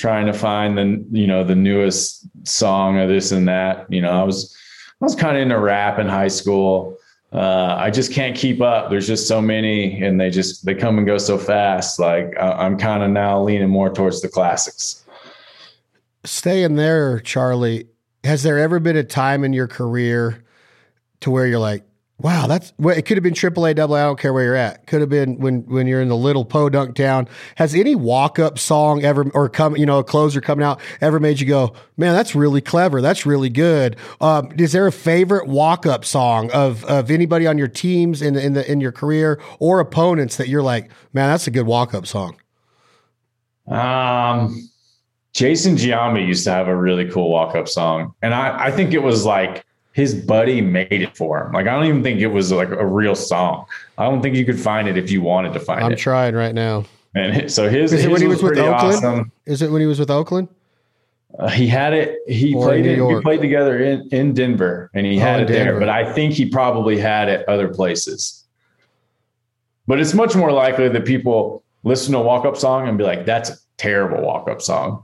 trying to find the, you know, the newest song or this and that. You know, I was, I was kind of into rap in high school. Uh, I just can't keep up. There's just so many, and they just they come and go so fast. Like I, I'm kind of now leaning more towards the classics. Staying there, Charlie. Has there ever been a time in your career to where you're like, Wow, that's well, it could have been AAA, double. I don't care where you're at. Could have been when when you're in the little podunk town. Has any walk up song ever or come you know a closer coming out ever made you go, man, that's really clever. That's really good. Um, is there a favorite walk up song of of anybody on your teams in in the in your career or opponents that you're like, man, that's a good walk up song? Um, Jason Giambi used to have a really cool walk up song, and I I think it was like his buddy made it for him. Like I don't even think it was like a real song. I don't think you could find it if you wanted to find I'm it. I'm trying right now. And so his is it his when he was, was with Oakland? Awesome. Is it when he was with Oakland? Uh, he had it. He or played it. We played together in in Denver, and he oh, had it Denver. there. But I think he probably had it other places. But it's much more likely that people listen to a walk up song and be like, "That's a terrible walk up song."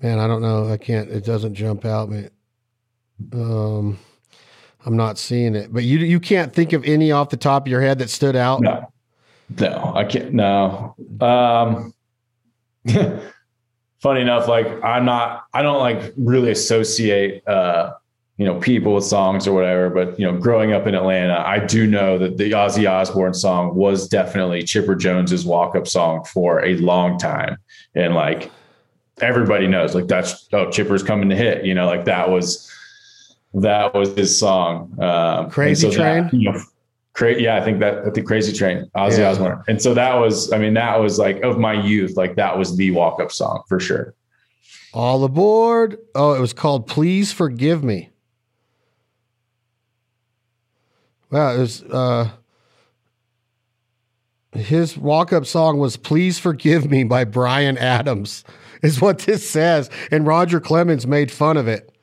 Man, I don't know. I can't. It doesn't jump out. Man. Um, I'm not seeing it, but you you can't think of any off the top of your head that stood out. No, no, I can't. No. Um, <laughs> funny enough, like I'm not. I don't like really associate. Uh, you know, people with songs or whatever, but you know, growing up in Atlanta, I do know that the Ozzy Osbourne song was definitely Chipper Jones's walk-up song for a long time. And like everybody knows, like that's oh, Chipper's coming to hit, you know, like that was that was his song. Um, Crazy so Train. That, you know, cra- yeah, I think that I think Crazy Train, Ozzy yeah. Osbourne, and so that was. I mean, that was like of my youth. Like that was the walk up song for sure. All aboard! Oh, it was called "Please Forgive Me." Well, it was. Uh, his walk up song was Please Forgive Me by Bryan Adams, is what this says. And Roger Clemens made fun of it.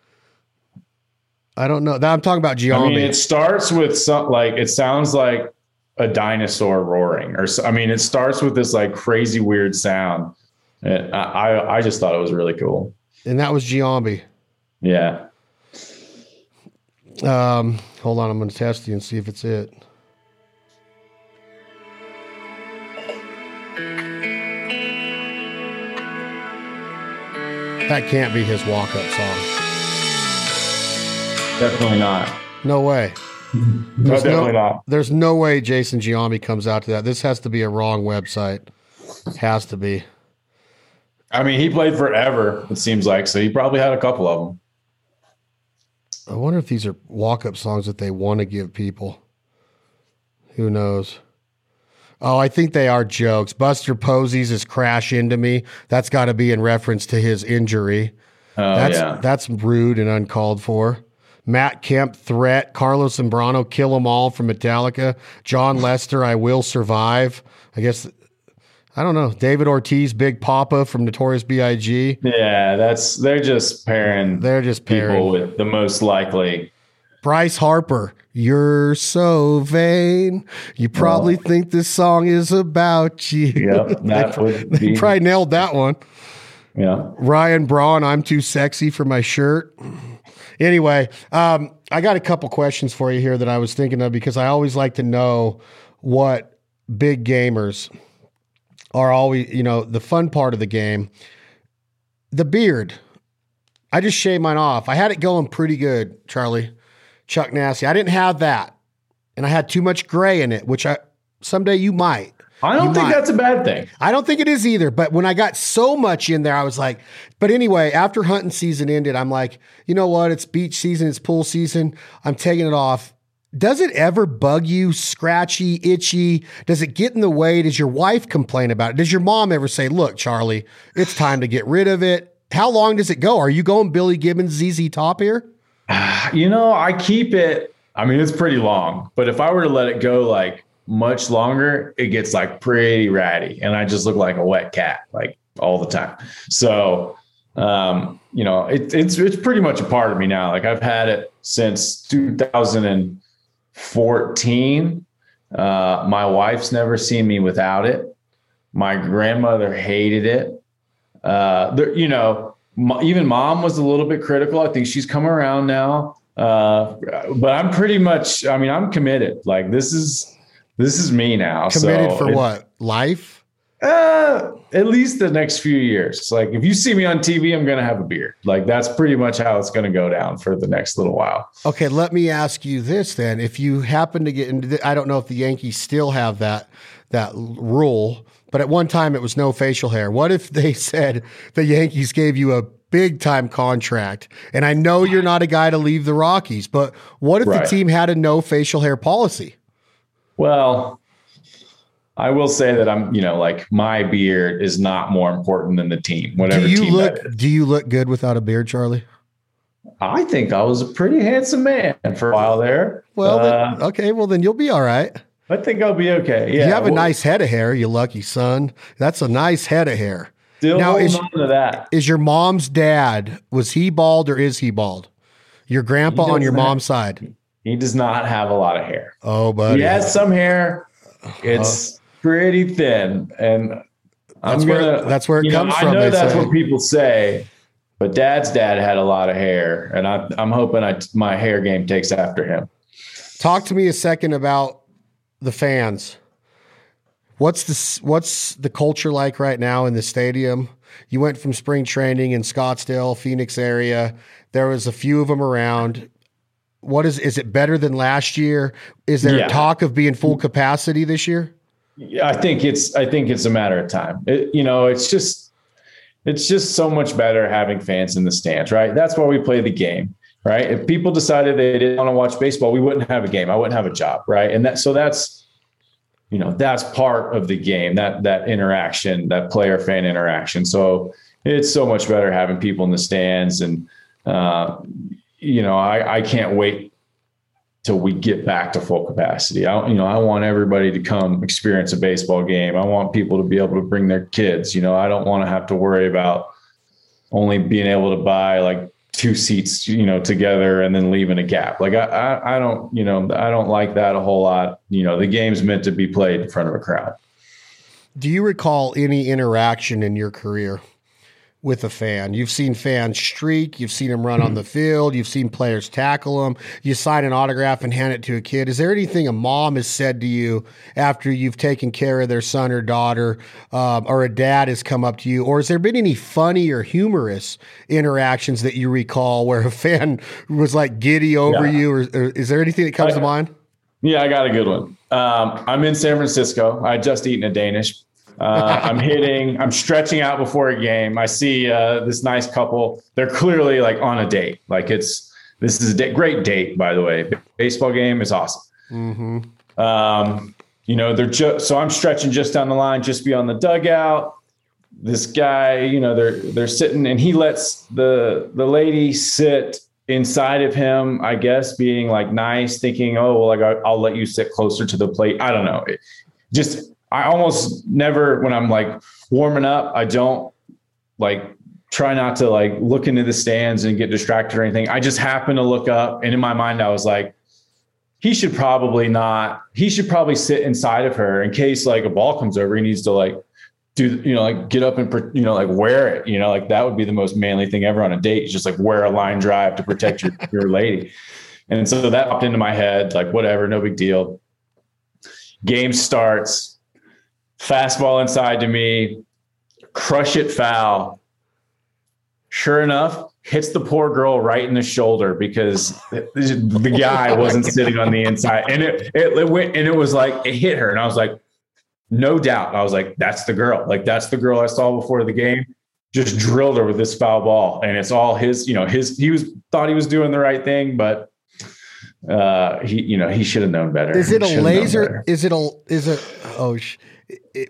I don't know. I'm talking about Giambi. I mean, it starts with some like it sounds like a dinosaur roaring, or I mean, it starts with this like crazy weird sound. And I I just thought it was really cool. And that was Giambi. Yeah. Um, hold on, I'm going to test you and see if it's it. That can't be his walk-up song. Definitely not. No way. <laughs> no, definitely no, not. There's no way Jason Giambi comes out to that. This has to be a wrong website. Has to be. I mean, he played forever, it seems like, so he probably had a couple of them. I wonder if these are walk up songs that they want to give people. Who knows? Oh, I think they are jokes. Buster Posey's is Crash Into Me. That's got to be in reference to his injury. Oh, that's, yeah. That's rude and uncalled for. Matt Kemp, Threat, Carlos Zambrano, Kill 'Em All from Metallica, Jon Lester, I Will Survive. I guess I don't know. David Ortiz, Big Poppa from Notorious B.I.G. Yeah, that's they're just pairing. They're just pairing people with the most likely. Bryce Harper, you're so vain. You probably oh. think this song is about you. Yep, <laughs> that they, would they be. probably nailed that one. Yeah. Ryan Braun, I'm too sexy for my shirt. Anyway, um, I got a couple questions for you here that I was thinking of because I always like to know what big gamers are always, you know, the fun part of the game. The beard. I just shaved mine off. I had it going pretty good, Charlie. Chuck Nasty. I didn't have that. And I had too much gray in it, which I someday you might. I don't think might. that's a bad thing. I don't think it is either. But when I got so much in there, I was like, but anyway, after hunting season ended, I'm like, you know what? It's beach season, it's pool season. I'm taking it off does it ever bug you, scratchy, itchy? Does it get in the way? Does your wife complain about it? Does your mom ever say, look, Charlie, it's time to get rid of it? How long does it go? Are you going Billy Gibbons, ZZ Top here? <sighs> You know, I keep it, I mean, it's pretty long, but if I were to let it go like much longer, it gets like pretty ratty and I just look like a wet cat, like all the time. So, um, you know, it, it's, it's pretty much a part of me now. Like I've had it since 2000 and 14. Uh, my wife's never seen me without it. My grandmother hated it. Uh, there, you know, even mom was a little bit critical. I think she's come around now. Uh, but I'm pretty much, I mean, I'm committed. Like this is, this is me now. Committed so for it, what? Life? Uh, at least the next few years. Like if you see me on TV, I'm going to have a beer. Like that's pretty much how it's going to go down for the next little while. Okay, let me ask you this then: If you happen to get into, the, I don't know if the Yankees still have that that rule, but at one time it was no facial hair. What if they <laughs> said the Yankees gave you a big time contract? And I know you're not a guy to leave the Rockies, but what if right. the team had a no facial hair policy? Well, I will say that I'm, you know, like my beard is not more important than the team. Whatever. Do you team look? Do you look good without a beard, Charlie? I think I was a pretty handsome man for a while there. Well, uh, then, okay. Well, then you'll be all right. I think I'll be okay. Yeah. You have well, a nice head of hair, you lucky son. That's a nice head of hair. Still now, is, on to that. Is your mom's dad? Was he bald or is he bald? Your grandpa on your mom's side. He does not have a lot of hair. Oh, but he has some hair. It's uh, pretty thin, and I'm that's gonna. Where, that's where it comes know, from. I know that's say. what people say, but Dad's dad had a lot of hair, and I, I'm hoping I, my hair game takes after him. Talk to me a second about the fans. What's the what's the culture like right now in the stadium? You went from spring training in Scottsdale, Phoenix area. There was a few of them around. What is is it better than last year? Is there yeah. talk of being full capacity this year? Yeah, I think it's I think it's a matter of time. It, you know, it's just it's just so much better having fans in the stands, right? That's why we play the game, right? If people decided they didn't want to watch baseball, we wouldn't have a game. I wouldn't have a job, right? And that so that's you know that's part of the game that that interaction that player fan interaction so it's so much better having people in the stands and uh, you know I, I can't wait till we get back to full capacity. I, you know, I want everybody to come experience a baseball game. I want people to be able to bring their kids. You know, I don't want to have to worry about only being able to buy like two seats, you know, together and then leaving a gap. Like I, I, I don't, you know, I don't like that a whole lot. You know, the game's meant to be played in front of a crowd. Do you recall any interaction in your career with a fan. You've seen fans streak, you've seen them run on the field, you've seen players tackle them, you sign an autograph and hand it to a kid. Is there anything a mom has said to you after you've taken care of their son or daughter, um, or a dad has come up to you, or has there been any funny or humorous interactions that you recall where a fan was like giddy over yeah. you, or, or, is there anything that comes I, to mind? Yeah, I got a good one. Um, I'm in San Francisco. I just eaten a Danish uh, I'm hitting, I'm stretching out before a game. I see uh, this nice couple. They're clearly like on a date. Like it's, this is a great date, by the way. Baseball game is awesome. Mm-hmm. Um, you know, they're just, so I'm stretching just down the line, just beyond the dugout. This guy, you know, they're, they're sitting and he lets the, the lady sit inside of him, I guess, being like nice, thinking, oh, well, like I'll let you sit closer to the plate. I don't know. It, just I almost never, when I'm like warming up, I don't like try not to like look into the stands and get distracted or anything. I just happen to look up, and in my mind, I was like, he should probably not. He should probably sit inside of her in case like a ball comes over. He needs to like do you know like get up and you know like wear it. You know like that would be the most manly thing ever on a date. Just like wear a line drive to protect your <laughs> your lady. And so that popped into my head. Like whatever, no big deal. Game starts fastball inside to me, crush it foul. Sure enough, hits the poor girl right in the shoulder because the guy <laughs> wasn't sitting on the inside, and it, it, it went and it was like it hit her, and I was like, no doubt, I was like, that's the girl, like that's the girl I saw before the game. Just drilled her with this foul ball, and it's all his. You know, his he was thought he was doing the right thing, but uh, he, you know, he should have known better. Is it a laser? Is it a, is it, oh, sh- it,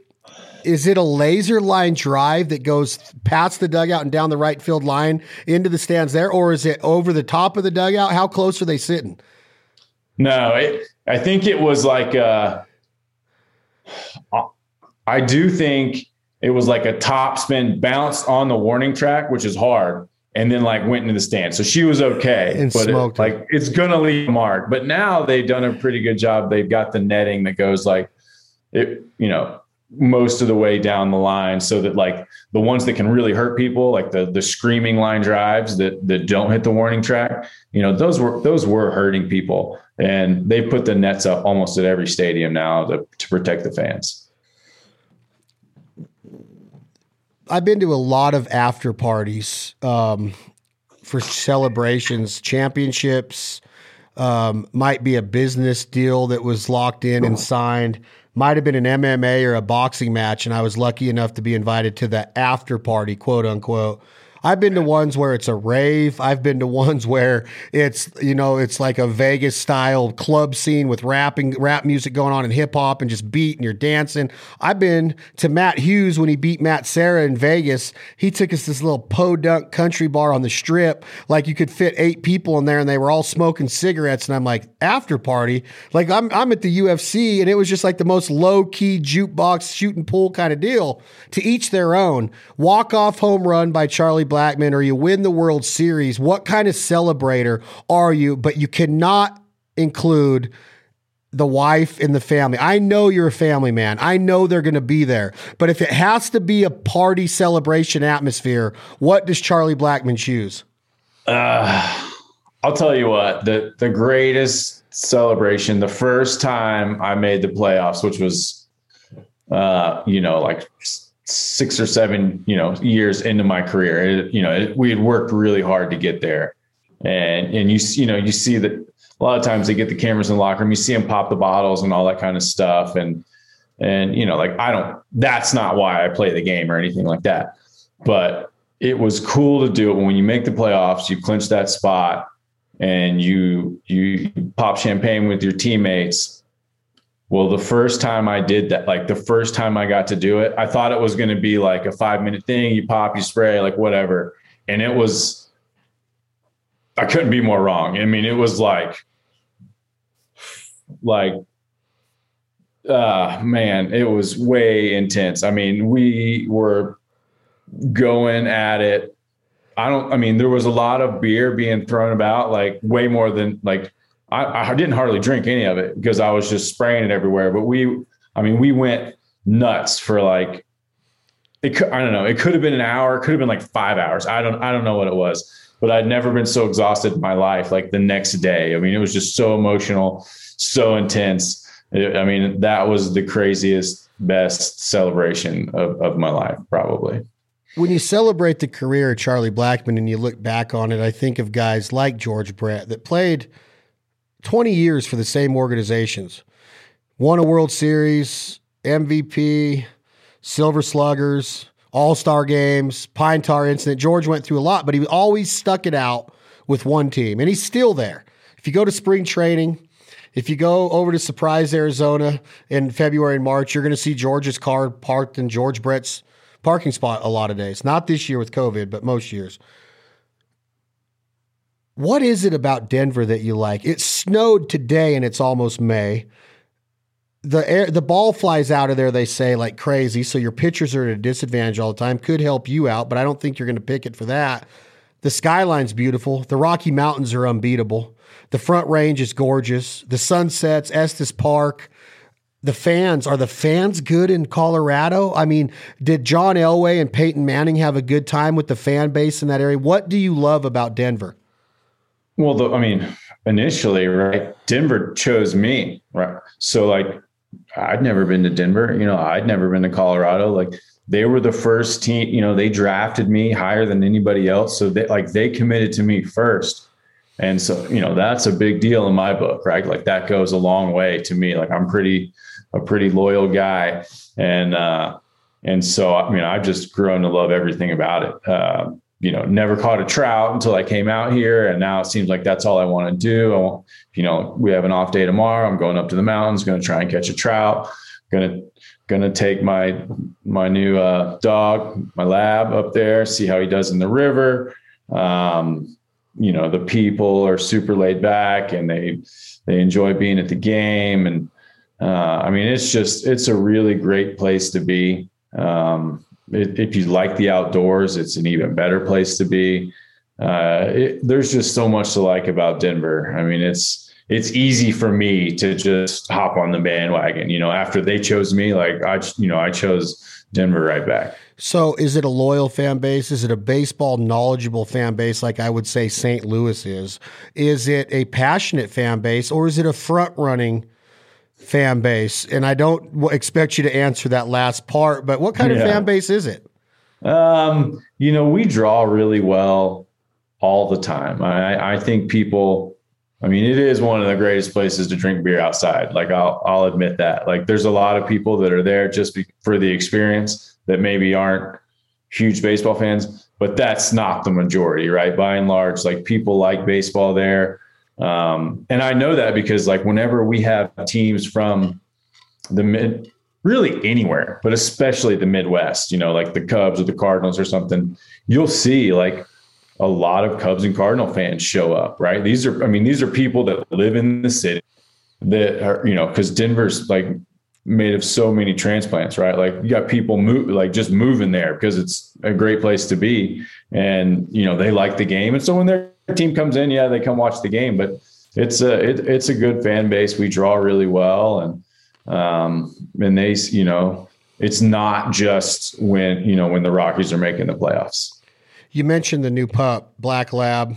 is it a laser line drive that goes past the dugout and down the right field line into the stands there, or is it over the top of the dugout? How close are they sitting? No, it, I think it was like uh, I do think it was like a top spin bounce on the warning track, which is hard, and then like went into the stand. So she was okay, and but smoked it, like it's gonna leave a mark. But now they've done a pretty good job. They've got the netting that goes like it, you know, most of the way down the line so that like the ones that can really hurt people like the the screaming line drives that that don't hit the warning track you know those were those were hurting people. And they put the nets up almost at every stadium now to, to protect the fans. I've been to a lot of after parties um, for celebrations championships um, might be a business deal that was locked in and signed might have been an MMA or a boxing match, and I was lucky enough to be invited to the after party, quote unquote. I've been to ones where it's a rave. I've been to ones where it's, you know, it's like a Vegas style club scene with rapping, rap music going on and hip hop and just beat and you're dancing. I've been to Matt Hughes when he beat Matt Serra in Vegas. He took us this little podunk country bar on the strip. Like you could fit eight people in there and they were all smoking cigarettes. And I'm like, after party. Like I'm, I'm at the UFC and it was just like the most low key jukebox shooting pool kind of deal. To each their own. Walk off home run by Charlie Blackmon or you win the World Series, what kind of celebrator are you? But you cannot include the wife and the family. I know you're a family man. I know they're going to be there. But if it has to be a party celebration atmosphere, what does Charlie Blackmon choose? Uh, I'll tell you what, the the greatest celebration, the first time I made the playoffs, which was uh, you know, like six or seven, you know, years into my career. It, you know, it, we had worked really hard to get there, and and you you know you see that a lot of times they get the cameras in the locker room. You see them pop the bottles and all that kind of stuff, and and you know, like I don't. That's not why I play the game or anything like that, but it was cool to do it when you make the playoffs. You clinch that spot, and you you pop champagne with your teammates well, the first time I did that, like the first time I got to do it, I thought it was going to be like a five minute thing. You pop, you spray, like whatever. And it was, I couldn't be more wrong. I mean, it was like, like, uh, man, it was way intense. I mean, we were going at it. I don't, I mean, there was a lot of beer being thrown about, like way more than like I, I didn't hardly drink any of it because I was just spraying it everywhere. But we, I mean, we went nuts for like it could, I don't know. It could have been an hour. It could have been like five hours. I don't. I don't know what it was. But I'd never been so exhausted in my life. Like the next day. I mean, it was just so emotional, so intense. I mean, that was the craziest, best celebration of, of my life, probably. When you celebrate the career of Charlie Blackmon and you look back on it, I think of guys like George Brett that played 20 years for the same organizations. Won a World Series, MVP, Silver Sluggers, All Star games, Pine Tar incident. George went through a lot, but he always stuck it out with one team, and he's still there. If you go to spring training, if you go over to Surprise, Arizona in February and March, you're going to see George's car parked in George Brett's parking spot a lot of days. Not this year with COVID, but most years. What is it about Denver that you like? It snowed today and it's almost May. The air, the ball flies out of there, they say, like crazy. So your pitchers are at a disadvantage all the time. Could help you out, but I don't think you're going to pick it for that. The skyline's beautiful. The Rocky Mountains are unbeatable. The front range is gorgeous. The sunsets, Estes Park. The fans, are the fans good in Colorado? I mean, did John Elway and Peyton Manning have a good time with the fan base in that area? What do you love about Denver? Well, the, I mean, initially, right? Denver chose me, right? So, like, I'd never been to Denver. You know, I'd never been to Colorado. Like, they were the first team. You know, they drafted me higher than anybody else. So, they like they committed to me first. And so, you know, that's a big deal in my book, right? Like that goes a long way to me. Like I'm pretty, a pretty loyal guy, and uh, and so I mean, I've just grown to love everything about it. Uh, you know, never caught a trout until I came out here. And now it seems like that's all I want to do. You know, we have an off day tomorrow. I'm going up to the mountains, going to try and catch a trout. Going to, going to take my, my new uh, dog, my lab up there, see how he does in the river. Um, you know, the people are super laid back and they, they enjoy being at the game. And, uh, I mean, it's just, it's a really great place to be. Um, if you like the outdoors, it's an even better place to be. Uh, it, there's just so much to like about Denver. I mean, it's it's easy for me to just hop on the bandwagon. You know, after they chose me, like I, you know, I chose Denver right back. So, is it a loyal fan base? Is it a baseball knowledgeable fan base, like I would say St. Louis is? Is it a passionate fan base, or is it a front running? Fan base? And I don't expect you to answer that last part, but what kind yeah. of fan base is it? Um, you know, we draw really well all the time. I, I think people, I mean, it is one of the greatest places to drink beer outside. Like I'll, I'll admit that. Like there's a lot of people that are there just be, for the experience that maybe aren't huge baseball fans, but that's not the majority, right? By and large, like people like baseball there. Um, and I know that because like whenever we have teams from the mid, really anywhere, but especially the Midwest, you know, like the Cubs or the Cardinals or something, you'll see like a lot of Cubs and Cardinal fans show up, right? These are, I mean, these are people that live in the city that are, you know, because Denver's like made of so many transplants, right? Like you got people move, like just moving there because it's a great place to be, and you know they like the game, and so when they're team comes in, yeah, they come watch the game, but it's a it, it's a good fan base. We draw really well, and um, and they you know it's not just when you know when the Rockies are making the playoffs. You mentioned the new pup, Black Lab.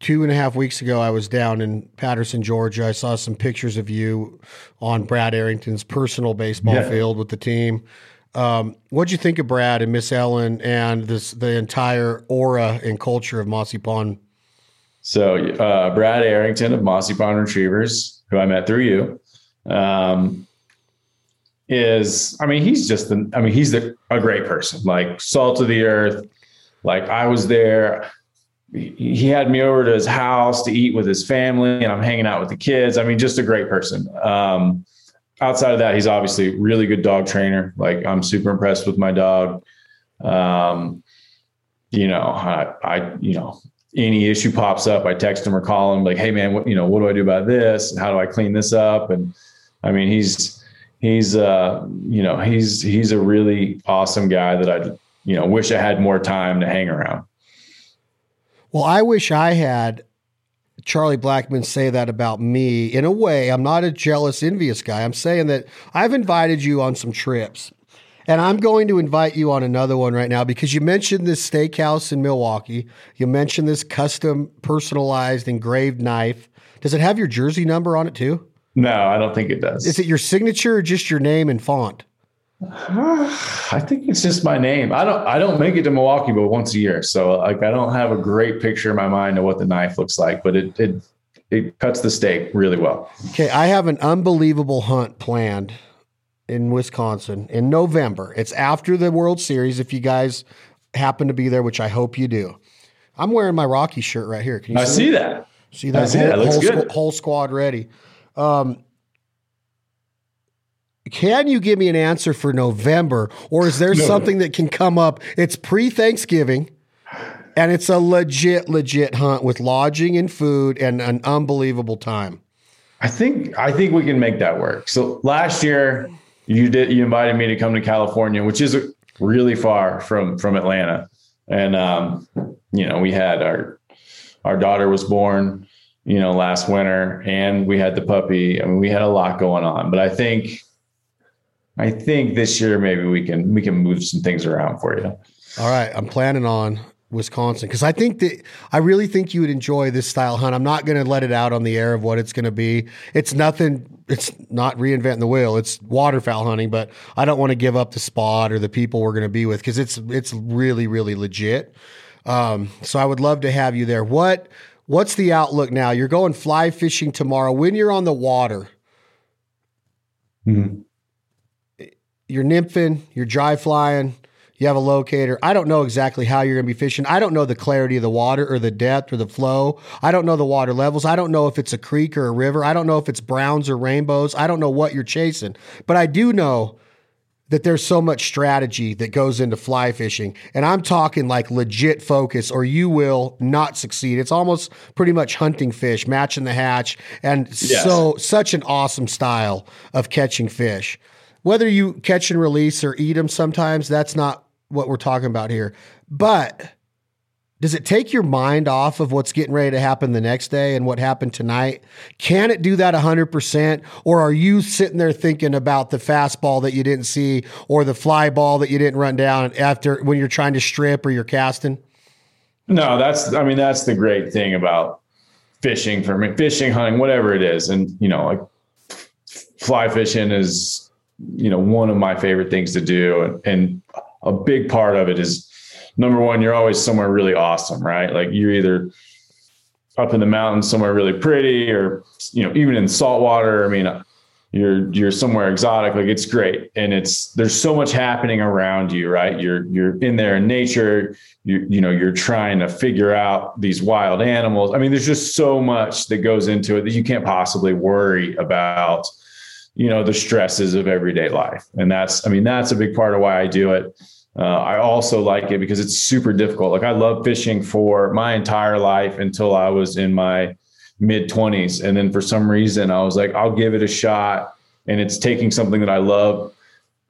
Two and a half weeks ago, I was down in Patterson, Georgia. I saw some pictures of you on Brad Arrington's personal baseball yeah. field with the team. Um, what'd you think of Brad and Miss Ellen and this the entire aura and culture of Mossy Pond? So uh, Brad Arrington of Mossy Pond Retrievers, who I met through you, um, is I mean he's just the I mean he's the, a great person, like salt of the earth. Like I was there. He had me over to his house to eat with his family, and I'm hanging out with the kids. I mean, just a great person. Um, outside of that, he's obviously really good dog trainer. Like I'm super impressed with my dog. Um, you know, I, I, you know, any issue pops up, I text him or call him like, Hey man, what, you know, what do I do about this? How do I clean this up? And I mean, he's, he's, uh, you know, he's, he's a really awesome guy that I, you know, wish I had more time to hang around. Well, I wish I had Charlie Blackmon say that about me. In a way, I'm not a jealous, envious guy. I'm saying that I've invited you on some trips. And I'm going to invite you on another one right now because you mentioned this steakhouse in Milwaukee. You mentioned this custom, personalized, engraved knife. Does it have your jersey number on it too? No, I don't think it does. Is it your signature or just your name and font? I think it's just my name. I don't I don't make it to Milwaukee but once a year. So like I don't have a great picture in my mind of what the knife looks like, but it it it cuts the steak really well. Okay, I have an unbelievable hunt planned in Wisconsin in November. It's after the World Series if you guys happen to be there, which I hope you do. I'm wearing my Rocky shirt right here. Can you I see, see that? See that? See whole, that. Looks whole, good. whole squad ready. Um, can you give me an answer for November, or is there <laughs> no. something that can come up? It's pre Thanksgiving, and it's a legit, legit hunt with lodging and food and an unbelievable time. I think I think we can make that work. So last year you did you invited me to come to California, which is really far from from Atlanta, and um, you know we had our our daughter was born you know last winter, and we had the puppy. I mean we had a lot going on, but I think I think this year maybe we can we can move some things around for you. All right, I'm planning on Wisconsin because I think that I really think you would enjoy this style hunt. I'm not going to let it out on the air of what it's going to be. It's nothing. It's not reinventing the wheel. It's waterfowl hunting, but I don't want to give up the spot or the people we're going to be with because it's it's really really legit. Um, so I would love to have you there. What what's the outlook now? You're going fly fishing tomorrow. When you're on the water. Mm-hmm you're nymphing, you're dry flying, You have a locator. I don't know exactly how you're going to be fishing. I don't know the clarity of the water or the depth or the flow. I don't know the water levels. I don't know if it's a creek or a river. I don't know if it's browns or rainbows. I don't know what you're chasing. But I do know that there's so much strategy that goes into fly fishing. And I'm talking like legit focus, or you will not succeed. It's almost pretty much hunting fish, matching the hatch, and yes. so such an awesome style of catching fish. Whether you catch and release or eat them sometimes, that's not what we're talking about here. But does it take your mind off of what's getting ready to happen the next day and what happened tonight? Can it do that 100%? Or are you sitting there thinking about the fastball that you didn't see or the fly ball that you didn't run down after when you're trying to strip or you're casting? No, that's, I mean, that's the great thing about fishing for me, fishing, hunting, whatever it is. And, you know, like fly fishing is, you know, one of my favorite things to do. And, and a big part of it is, number one, you're always somewhere really awesome, right? Like you're either up in the mountains somewhere really pretty or you know even in saltwater i mean you're you're somewhere exotic like it's great and it's there's so much happening around you right you're you're in there in nature you you know you're trying to figure out these wild animals i mean there's just so much that goes into it that you can't possibly worry about you know the stresses of everyday life and that's i mean that's a big part of why i do it uh, I also like it because it's super difficult. Like I love fishing for my entire life until I was in my mid 20s. And then for some reason, I was like, I'll give it a shot. And it's taking something that I love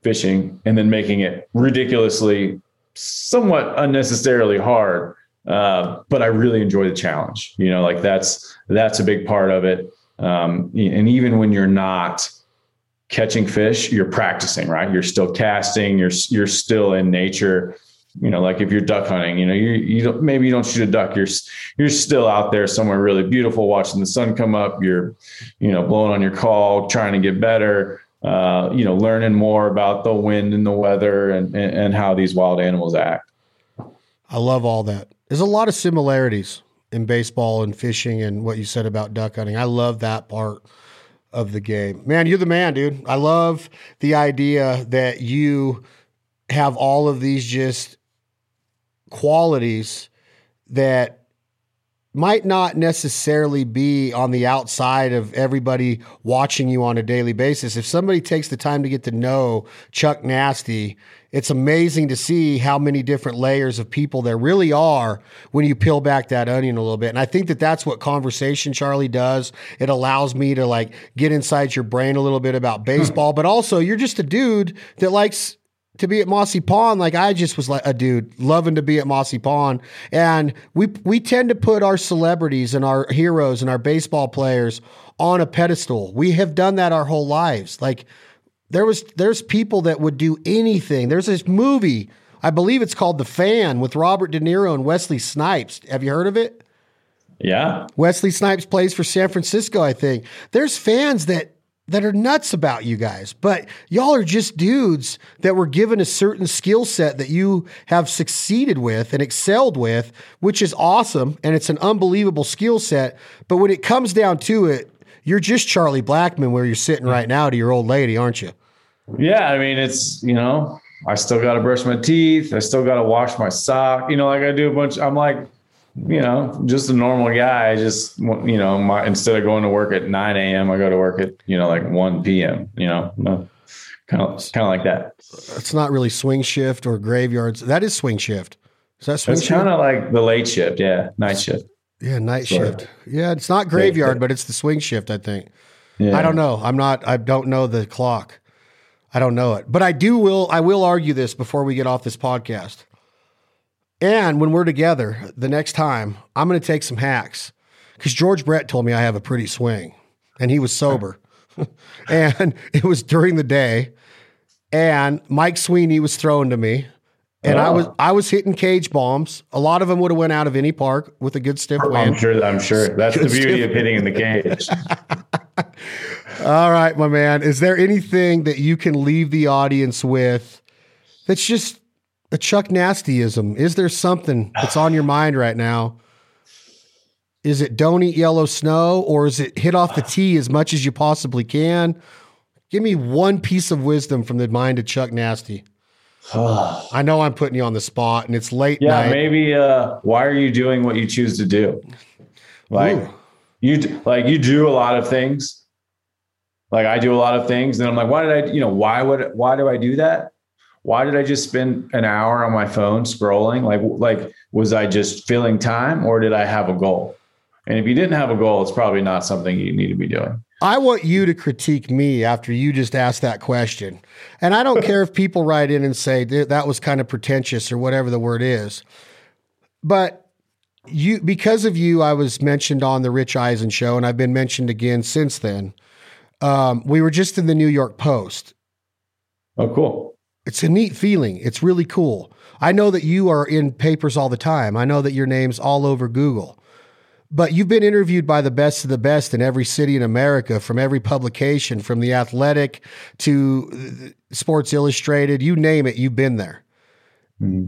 fishing and then making it ridiculously, somewhat unnecessarily hard. Uh, but I really enjoy the challenge. You know, like that's that's a big part of it. Um, and even when you're not catching fish, you're practicing, right? You're still casting, you're you're still in nature. You know, like if you're duck hunting, you know, you you don't, maybe you don't shoot a duck, you're you're still out there somewhere really beautiful, watching the sun come up. You're, you know, blowing on your call, trying to get better. Uh, you know, learning more about the wind and the weather and, and and how these wild animals act. I love all that. There's a lot of similarities in baseball and fishing and what you said about duck hunting. I love that part of the game. Man, you're the man, dude. I love the idea that you have all of these just qualities that might not necessarily be on the outside of everybody watching you on a daily basis. If somebody takes the time to get to know Chuck Nasty, it's amazing to see how many different layers of people there really are when you peel back that onion a little bit. And I think that that's what conversation Charlie does. It allows me to like get inside your brain a little bit about hmm. baseball, but also you're just a dude that likes to be at Mossy Pond, like I just was like a dude loving to be at Mossy Pond. And we we tend to put our celebrities and our heroes and our baseball players on a pedestal. We have done that our whole lives. Like there was there's people that would do anything. There's this movie, I believe it's called The Fan with Robert De Niro and Wesley Snipes. Have you heard of it? Yeah. Wesley Snipes plays for San Francisco, I think. There's fans that that are nuts about you guys, but y'all are just dudes that were given a certain skill set that you have succeeded with and excelled with, which is awesome. And it's an unbelievable skill set. But when it comes down to it, you're just Charlie Blackmon where you're sitting right now to your old lady, aren't you? Yeah. I mean, it's, you know, I still got to brush my teeth. I still got to wash my sock. You know, like I do a bunch. I'm like, you know, just a normal guy. I just, you know, my, instead of going to work at 9 a.m., I go to work at, you know, like 1 p.m., you know, kind of, kind of like that. It's not really swing shift or graveyards. That is swing shift. Is that swing it's kind of like the late shift. Yeah. Night shift. Yeah. Night shift. Yeah. It's not graveyard, but it's the swing shift, I think. Yeah. I don't know. I'm not, I don't know the clock. I don't know it, but I do will, I will argue this before we get off this podcast. And when we're together the next time, I'm going to take some hacks because George Brett told me I have a pretty swing and he was sober. <laughs> and it was during the day. And Mike Sweeney was throwing to me. And oh. I was oh. I was hitting cage bombs. A lot of them would have went out of any park with a good stiff oh, wind. I'm sure. I'm <laughs> sure. That's good the beauty of hitting in the cage. <laughs> All right, my man. Is there anything that you can leave the audience with that's just a Chuck Nastyism? Is there something that's on your mind right now? Is it don't eat yellow snow or is it hit off the tee as much as you possibly can? Give me one piece of wisdom from the mind of Chuck Nasty. <sighs> I know I'm putting you on the spot and it's late yeah, night. maybe. Uh, why are you doing what you choose to do? Like Ooh. you, like you do a lot of things. Like I do a lot of things, and I'm like, why did I? You know, why would? Why do I do that? Why did I just spend an hour on my phone scrolling? Like, like was I just filling time, or did I have a goal? And if you didn't have a goal, it's probably not something you need to be doing. I want you to critique me after you just asked that question. And I don't care if people write in and say that was kind of pretentious or whatever the word is. But you because of you, I was mentioned on the Rich Eisen show, and I've been mentioned again since then. Um, we were just in the New York Post. Oh, cool. It's a neat feeling. It's really cool. I know that you are in papers all the time. I know that your name's all over Google. But you've been interviewed by the best of the best in every city in America, from every publication, from The Athletic to uh, Sports Illustrated, you name it, you've been there.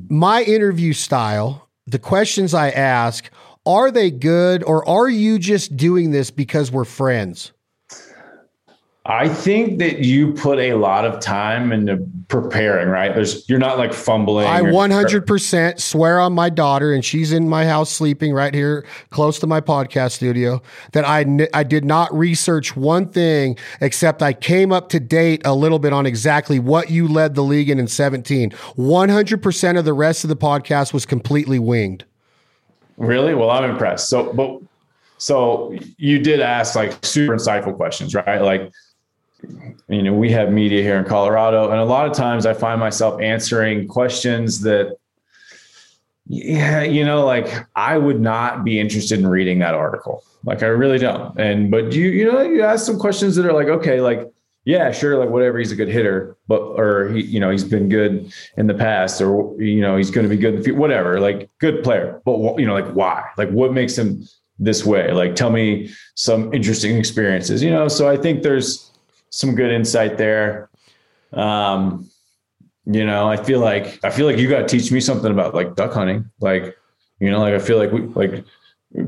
My interview style, the questions I ask, are they good or are you just doing this because we're friends? I think that you put a lot of time into preparing, right? There's you're not like fumbling. I 100% swear on my daughter, and she's in my house sleeping right here close to my podcast studio, that I I did not research one thing except I came up to date a little bit on exactly what you led the league in in 17. 100% of the rest of the podcast was completely winged. Really? Well, I'm impressed. So, but so you did ask like super insightful questions, right? Like, you know, we have media here in Colorado, and a lot of times I find myself answering questions that, yeah, you know, like I would not be interested in reading that article. Like, I really don't. And but you, you know, you ask some questions that are like, okay, like. Yeah, sure. Like whatever, he's a good hitter, but or he, you know, he's been good in the past, or you know, he's going to be good in the future. Whatever, like good player, but you know, like why? Like what makes him this way? Like tell me some interesting experiences. You know, so I think there's some good insight there. Um, you know, I feel like I feel like you got to teach me something about like duck hunting. Like, you know, like I feel like we like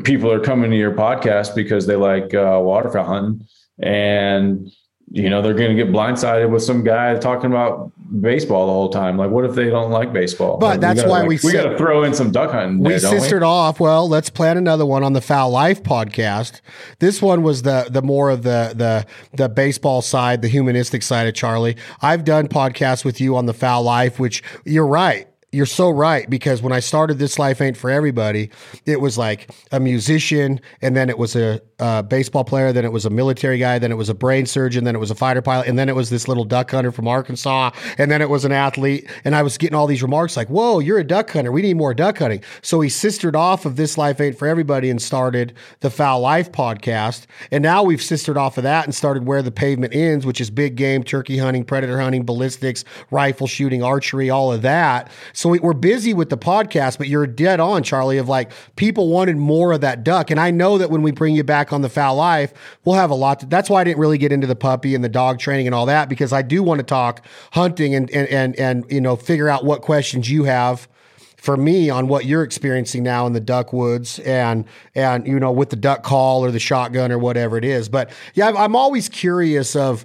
people are coming to your podcast because they like uh, waterfowl hunting, and you know they're going to get blindsided with some guy talking about baseball the whole time. Like, what if they don't like baseball? But Like, that's gotta, why like, we we got to throw in some duck hunting. we there, sistered off. Well, let's plan another one on the Fowl Life podcast. This one was the the more of the the the baseball side, the humanistic side of Charlie. I've done podcasts with you on the Fowl Life, which you're right. You're so right because when I started This Life Ain't for Everybody, it was like a musician, and then it was a, a baseball player, then it was a military guy, then it was a brain surgeon, then it was a fighter pilot, and then it was this little duck hunter from Arkansas, and then it was an athlete. And I was getting all these remarks like, "Whoa, you're a duck hunter. We need more duck hunting." So he sistered off of This Life Ain't for Everybody and started the Fowl Life podcast, and now we've sistered off of that and started Where the Pavement Ends, which is big game, turkey hunting, predator hunting, ballistics, rifle shooting, archery, all of that. So we, we're busy with the podcast, but you're dead on, Charlie, of like people wanted more of that duck. And I know that when we bring you back on the fowl life, we'll have a lot. To, that's why I didn't really get into the puppy and the dog training and all that, because I do want to talk hunting and, and, and, and, you know, figure out what questions you have for me on what you're experiencing now in the duck woods and and you know with the duck call or the shotgun or whatever it is but yeah i'm always curious of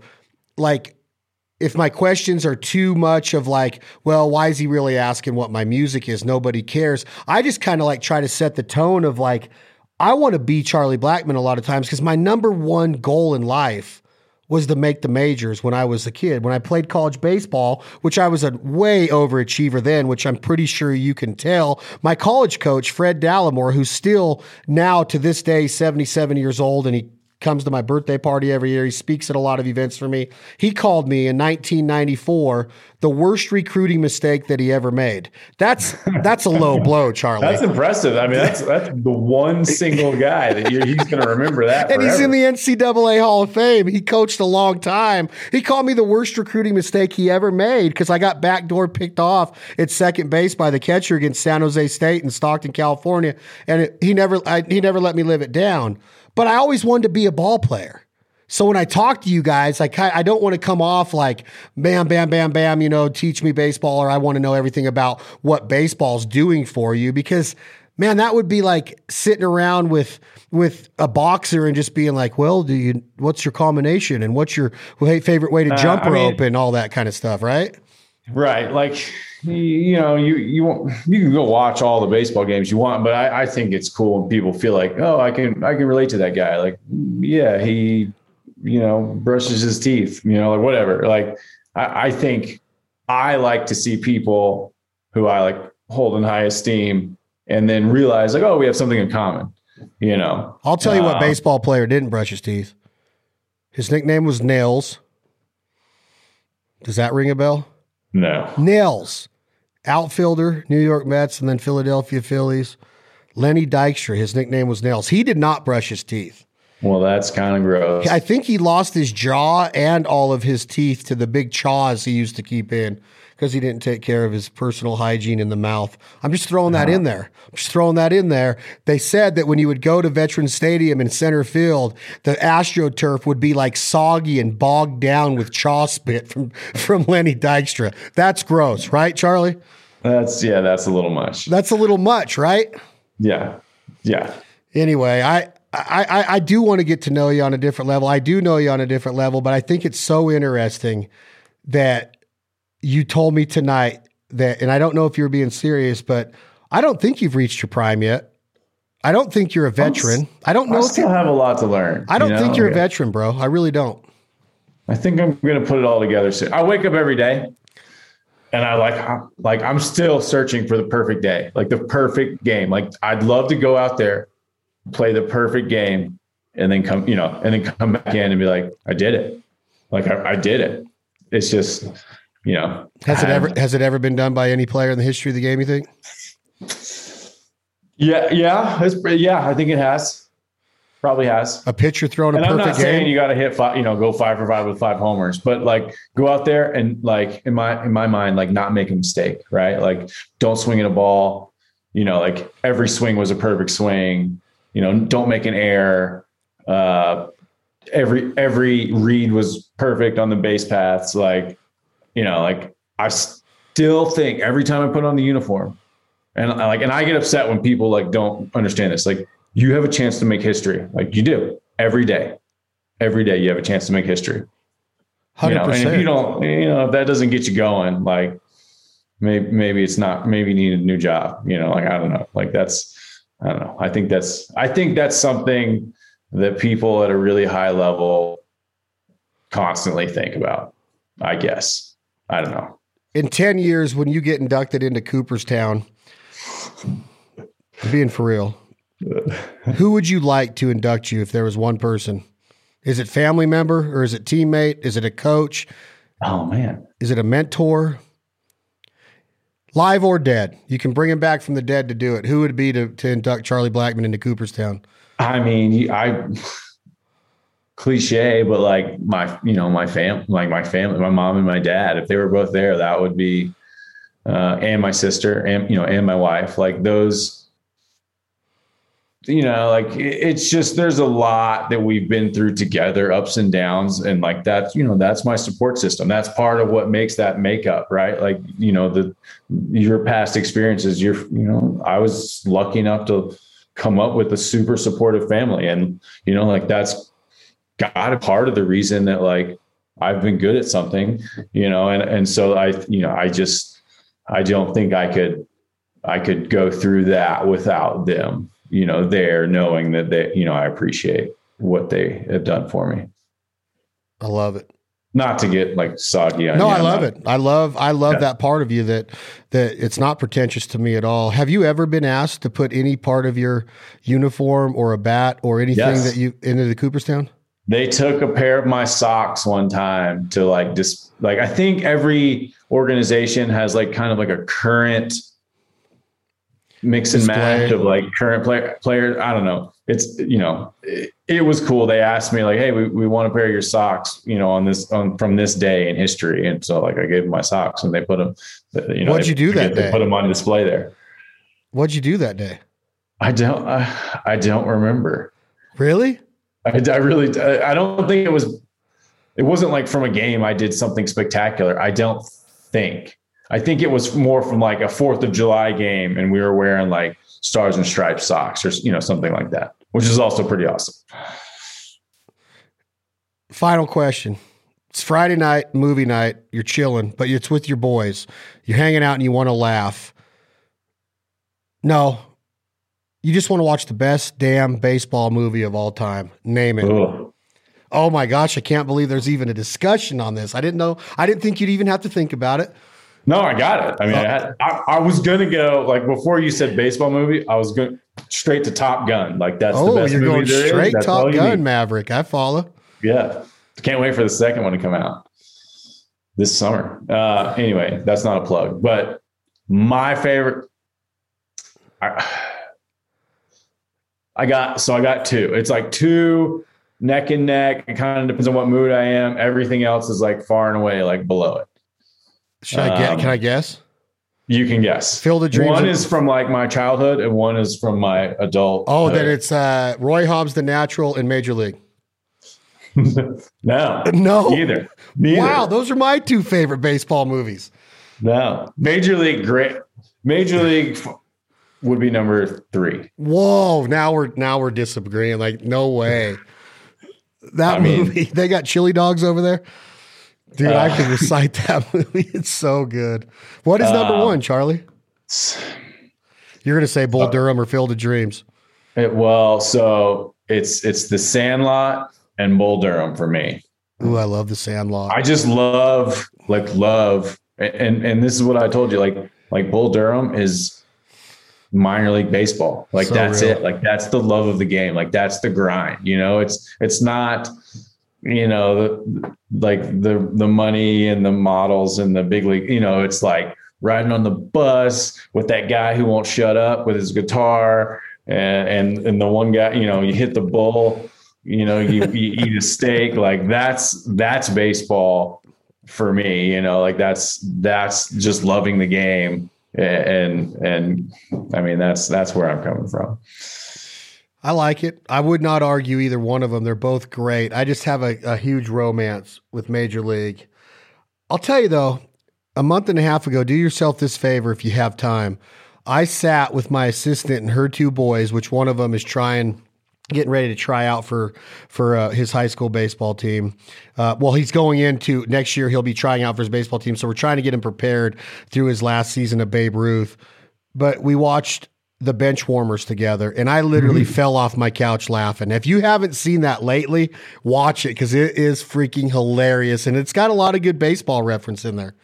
like if my questions are too much of like, well, why is he really asking what my music is? Nobody cares. I just kind of like try to set the tone of like, I want to be Charlie Blackmon a lot of times because my number one goal in life was to make the majors when I was a kid. When I played college baseball, which I was a way overachiever then, which I'm pretty sure you can tell, my college coach, Fred Dallimore, who's still now to this day 77 years old and he comes to my birthday party every year. He speaks at a lot of events for me. He called me in 1994 the worst recruiting mistake that he ever made. That's that's a low <laughs> blow, Charlie. That's impressive. I mean, that's that's the one single guy that he's going to remember that. <laughs> and he's in the NCAA Hall of Fame. He coached a long time. He called me the worst recruiting mistake he ever made because I got backdoor picked off at second base by the catcher against San Jose State in Stockton, California, and it, he never I, he never let me live it down. But I always wanted to be a ball player. So when I talk to you guys, I kind I don't want to come off like bam, bam, bam, bam, you know, teach me baseball, or I want to know everything about what baseball's doing for you because man, that would be like sitting around with with a boxer and just being like, well, do you what's your combination and what's your favorite way to Uh, jump I mean- rope and all that kind of stuff, right? Right. Like, you know, you you you can go watch all the baseball games you want, but I, I think it's cool when people feel like, oh, I can I can relate to that guy. Like, yeah, he, you know, brushes his teeth, you know, like whatever. Like, I, I think I like to see people who I like hold in high esteem and then realize like, oh, we have something in common. You know. I'll tell you what um, baseball player didn't brush his teeth. His nickname was Nails. Does that ring a bell? No. Nails, outfielder, New York Mets, and then Philadelphia Phillies. Lenny Dykstra, his nickname was Nails. He did not brush his teeth. Well, that's kind of gross. I think he lost his jaw and all of his teeth to the big chaws he used to keep in because he didn't take care of his personal hygiene in the mouth. I'm just throwing that uh-huh. in there. I'm just throwing that in there. They said that when you would go to Veterans Stadium in center field, the AstroTurf would be like soggy and bogged down with chaw spit from <laughs> from Lenny Dykstra. That's gross, right, Charlie? That's yeah, that's a little much. That's a little much, right? Yeah. Yeah. Anyway, I I, I, do want to get to know you on a different level. I do know you on a different level, but I think it's so interesting that you told me tonight that, and I don't know if you're being serious, but I don't think you've reached your prime yet. I don't think you're a veteran. I don't know. I still have a lot to learn. I don't you know? think you're a veteran, bro. I really don't. I think I'm going to put it all together soon. I wake up every day and I like, I'm, like I'm still searching for the perfect day, like the perfect game. Like I'd love to go out there, play the perfect game, and then come, you know, and then come back in and be like, I did it. Like I, I did it. It's just you know. Has it ever has it ever been done by any player in the history of the game? You think? Yeah, yeah, it's, yeah. I think it has. Probably has a pitcher throwing a and perfect I'm not saying game. you got to hit five, you know, go five for five with five homers, but like go out there and like in my in my mind, like not make a mistake, right? Like don't swing at a ball. You know, like every swing was a perfect swing. You know, don't make an error. Uh, every every read was perfect on the base paths. Like you know, like I still think every time I put on the uniform, and I like, and I get upset when people like don't understand this. Like, you have a chance to make history. Like you do every day. Every day you have a chance to make history. 100%. You know, and if you don't, you know, if that doesn't get you going, like maybe maybe it's not. Maybe you need a new job. You know, like I don't know. Like that's I don't know. I think that's I think that's something that people at a really high level constantly think about. I guess. I don't know. In 10 years, when you get inducted into Cooperstown, being for real, <laughs> who would you like to induct you if there was one person? Is it family member or is it teammate? Is it a coach? Oh, man. Is it a mentor? Live or dead? You can bring him back from the dead to do it. Who would it be to, to induct Charlie Blackmon into Cooperstown? I mean, I cliche, but like my, you know, my fam, like my family, my mom and my dad, if they were both there, that would be, uh, and my sister and, you know, and my wife, like those, you know, like it's just, there's a lot that we've been through together, ups and downs. And like that, you know, that's my support system. That's part of what makes that makeup, right? Like, you know, the, your past experiences, you're, you know, I was lucky enough to come up with a super supportive family. And, you know, like that's, God part of the reason that like I've been good at something, you know, and and so I, you know, I just I don't think I could I could go through that without them, you know, there knowing that they, you know, I appreciate what they have done for me. I love it. Not to get like soggy on No, I love it. I love I love yeah. that part of you that that it's not pretentious to me at all. Have you ever been asked to put any part of your uniform or a bat or anything yes. that you into the Cooperstown? They took a pair of my socks one time to like just like I think every organization has like kind of like a current mix and match of like current player players. I don't know. It's you know it, it, was cool. They asked me like, hey, we, we want a pair of your socks, you know, on this on from this day in history, and so like I gave them my socks and they put them. Uh, you know, what'd you do that day? Put them on display there. What'd you do that day? I don't. I, I don't remember. Really? I, I really, I don't think it was, it wasn't like from a game I did something spectacular. I don't think. I think it was more from like a Fourth of July game, and we were wearing like stars and stripes socks or you know something like that, which is also pretty awesome. Final question It's Friday night, movie night. You're chilling, but it's with your boys. You're hanging out and you want to laugh. No, you just want to watch the best damn baseball movie of all time. Name it. Ugh. Oh my gosh, I can't believe there's even a discussion on this. I didn't know. I didn't think you'd even have to think about it. No, I got it. I mean, I, had, I, I was gonna go like before you said baseball movie. I was going straight to Top Gun. Like that's the Oh, best you're movie going there is. straight Top Gun. Maverick. I follow. Yeah, can't wait for the second one to come out this summer. Uh, anyway, that's not a plug, but my favorite. I, I got so I got two. It's like two neck and neck. It kind of depends on what mood I am. Everything else is like far and away like below it. Should I get? Um, Can I guess? You can guess. Field of Dreams One is from like my childhood, and one is from my adult. Oh, then it's uh, Roy Hobbs, the Natural, in Major League. <laughs> no, No. neither. Neither. Wow, those are my two favorite baseball movies. No, Major League, great. Major League would be number three. Whoa, now we're now we're disagreeing. Like, no way. <laughs> That I mean- movie, <laughs> they got chili dogs over there. Dude, I Uh, can recite that <laughs> movie. It's so good. What is number Uh, one, Charlie? You're gonna say Bull Durham or Field of Dreams. It- well, so it's it's the Sandlot and Bull Durham for me. Ooh, I love the Sandlot. I just love like love, and and this is what I told you. Like like Bull Durham is minor league baseball. Like So that's real. it. Like that's the love of the game. Like that's the grind. You know, it's it's not you know the, like the the money and the models and the big league. You know, it's like riding on the bus with that guy who won't shut up with his guitar and and, and the one guy. You know, you hit the bull. You know, you, you eat a steak. Like that's that's baseball for me. You know, like that's that's just loving the game and and I mean that's that's where I'm coming from. I like it. I would not argue either one of them. They're both great. I just have a, a huge romance with Major League. I'll tell you though, a month and a half ago, do yourself this favor if you have time. I sat with my assistant and her two boys, which one of them is trying, getting ready to try out for for uh, his high school baseball team. Uh, well, he's going into next year. He'll be trying out for his baseball team, so we're trying to get him prepared through his last season of Babe Ruth. But we watched the bench warmers together, and I literally fell off my couch laughing. If you haven't seen that lately, watch it because it is freaking hilarious, and it's got a lot of good baseball reference in there.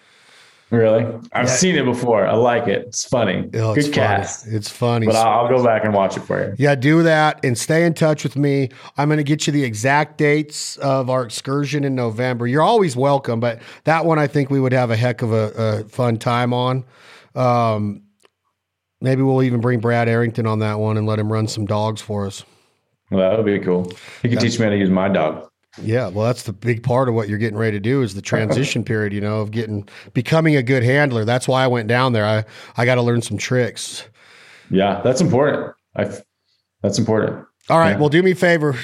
Really, I've seen it before. I like it. It's funny. Oh, it's Good funny. cast. It's funny. But I'll, I'll go back and watch it for you. Yeah, do that and stay in touch with me. I'm going to get you the exact dates of our excursion in November. You're always welcome, but that one I think we would have a heck of a, a fun time on. Um, maybe we'll even bring Brad Arrington on that one and let him run some dogs for us. Well, that would be cool. You can teach me how to use my dog. Yeah, well, that's the big part of what you're getting ready to do is the transition <laughs> period. You know, of getting becoming a good handler. That's why I went down there. I I got to learn some tricks. Yeah, that's important. I. That's important. All right. Yeah. Well, do me a favor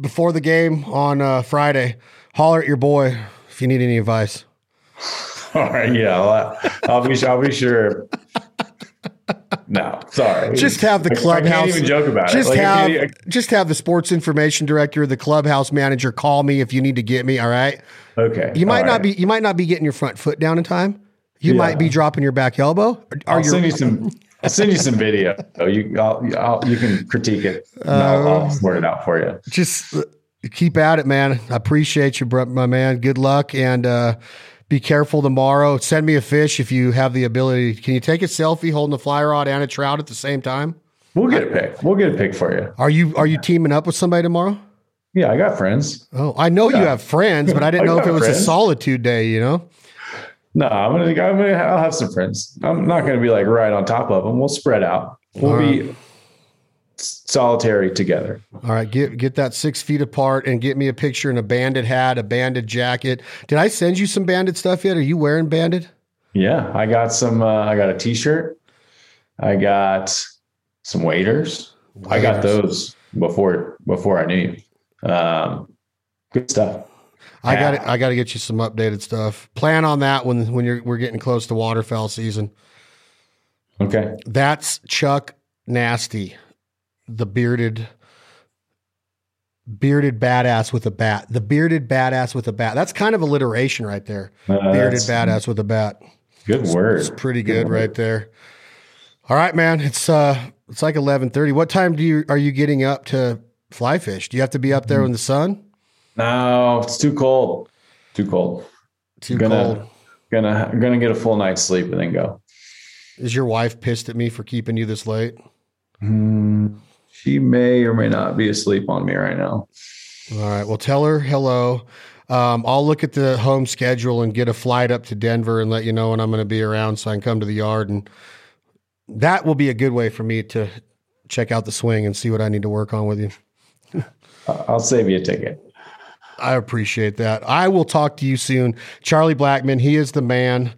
before the game on uh, Friday. Holler at your boy if you need any advice. <laughs> All right. Yeah. I'll, I'll be. I'll be sure. No, sorry. Just have the I- I clubhouse. can't even joke about just it. Like, have just have the sports information director, the clubhouse manager, call me if you need to get me. All right. okay. You might all not right. be you might not be getting your front foot down in time. You Yeah. might be dropping your back elbow. Are I'll send you some. I'll send you some video. You, I'll, I'll, you can critique it. and I'll, Uh, I'll sort it out for you. just uh, keep at it, man. I appreciate you, my man. Good luck and uh, be careful tomorrow. Send me a fish if you have the ability. Can you take a selfie holding a fly rod and a trout at the same time? We'll get a pick. We'll get a pick for you. Are you are you teaming up with somebody tomorrow? Yeah, I got friends. Oh, I know you have friends, but I didn't <laughs> I know if it was a solitude day. You know. No, I'm gonna. I'm gonna. I'll have some friends. I'm not gonna be like right on top of them. We'll spread out. We'll All be s- solitary together. All right, get get that six feet apart and get me a picture in a banded hat, a banded jacket. Did I send you some banded stuff yet? Are you wearing banded? Yeah, I got some. Uh, I got a T-shirt. I got some waiters. I got those before before I knew you. Um, good stuff. I got I got to get you some updated stuff. Plan on that when when you're we're getting close to waterfowl season. Okay. That's Chuck Nasty, the bearded bearded badass with a bat. The bearded badass with a bat. That's kind of alliteration right there. Uh, bearded badass with a bat. Good word. It's, pretty good, good right there. All right, man. It's uh it's like eleven thirty. What time do you are you getting up to fly fish? Do you have to be up there in the sun? No, it's too cold. Too cold. Too gonna, cold. Gonna gonna get a full night's sleep and then go. Is your wife pissed at me for keeping you this late? Mm, she may or may not be asleep on me right now. All right. Well, tell her hello. Um, I'll look at the home schedule and get a flight up to Denver and let you know when I'm going to be around so I can come to the yard. And that will be a good way for me to check out the swing and see what I need to work on with you. <laughs> I'll save you a ticket. I appreciate that. I will talk to you soon. Charlie Blackmon, he is the man.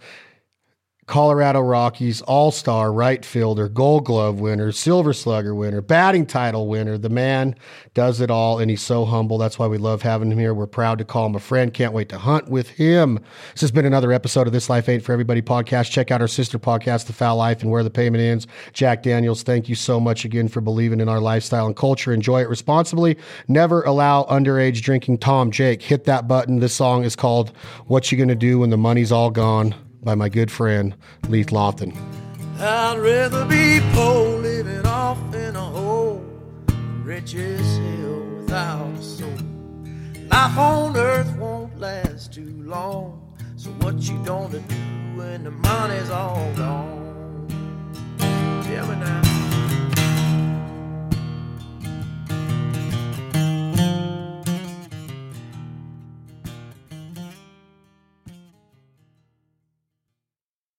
Colorado Rockies All Star right fielder, Gold Glove winner, Silver Slugger winner, batting title winner. The man does it all, and he's so humble. That's why we love having him here. We're proud to call him a friend. Can't wait to hunt with him. This has been another episode of This Life Ain't for Everybody podcast. Check out our sister podcast, The Fowl Life, and Where the Pavement Ends. Jack Daniels, thank you so much again for believing in our lifestyle and culture. Enjoy it responsibly. Never allow underage drinking. Tom, Jake, hit that button. This song is called What You Gonna Do When the Money's All Gone by my good friend Leith Lofton. I'd rather be poor living off in a hole, without a soul. Life on earth won't last too long, so what you gonna do when the money's all gone? Tell me now.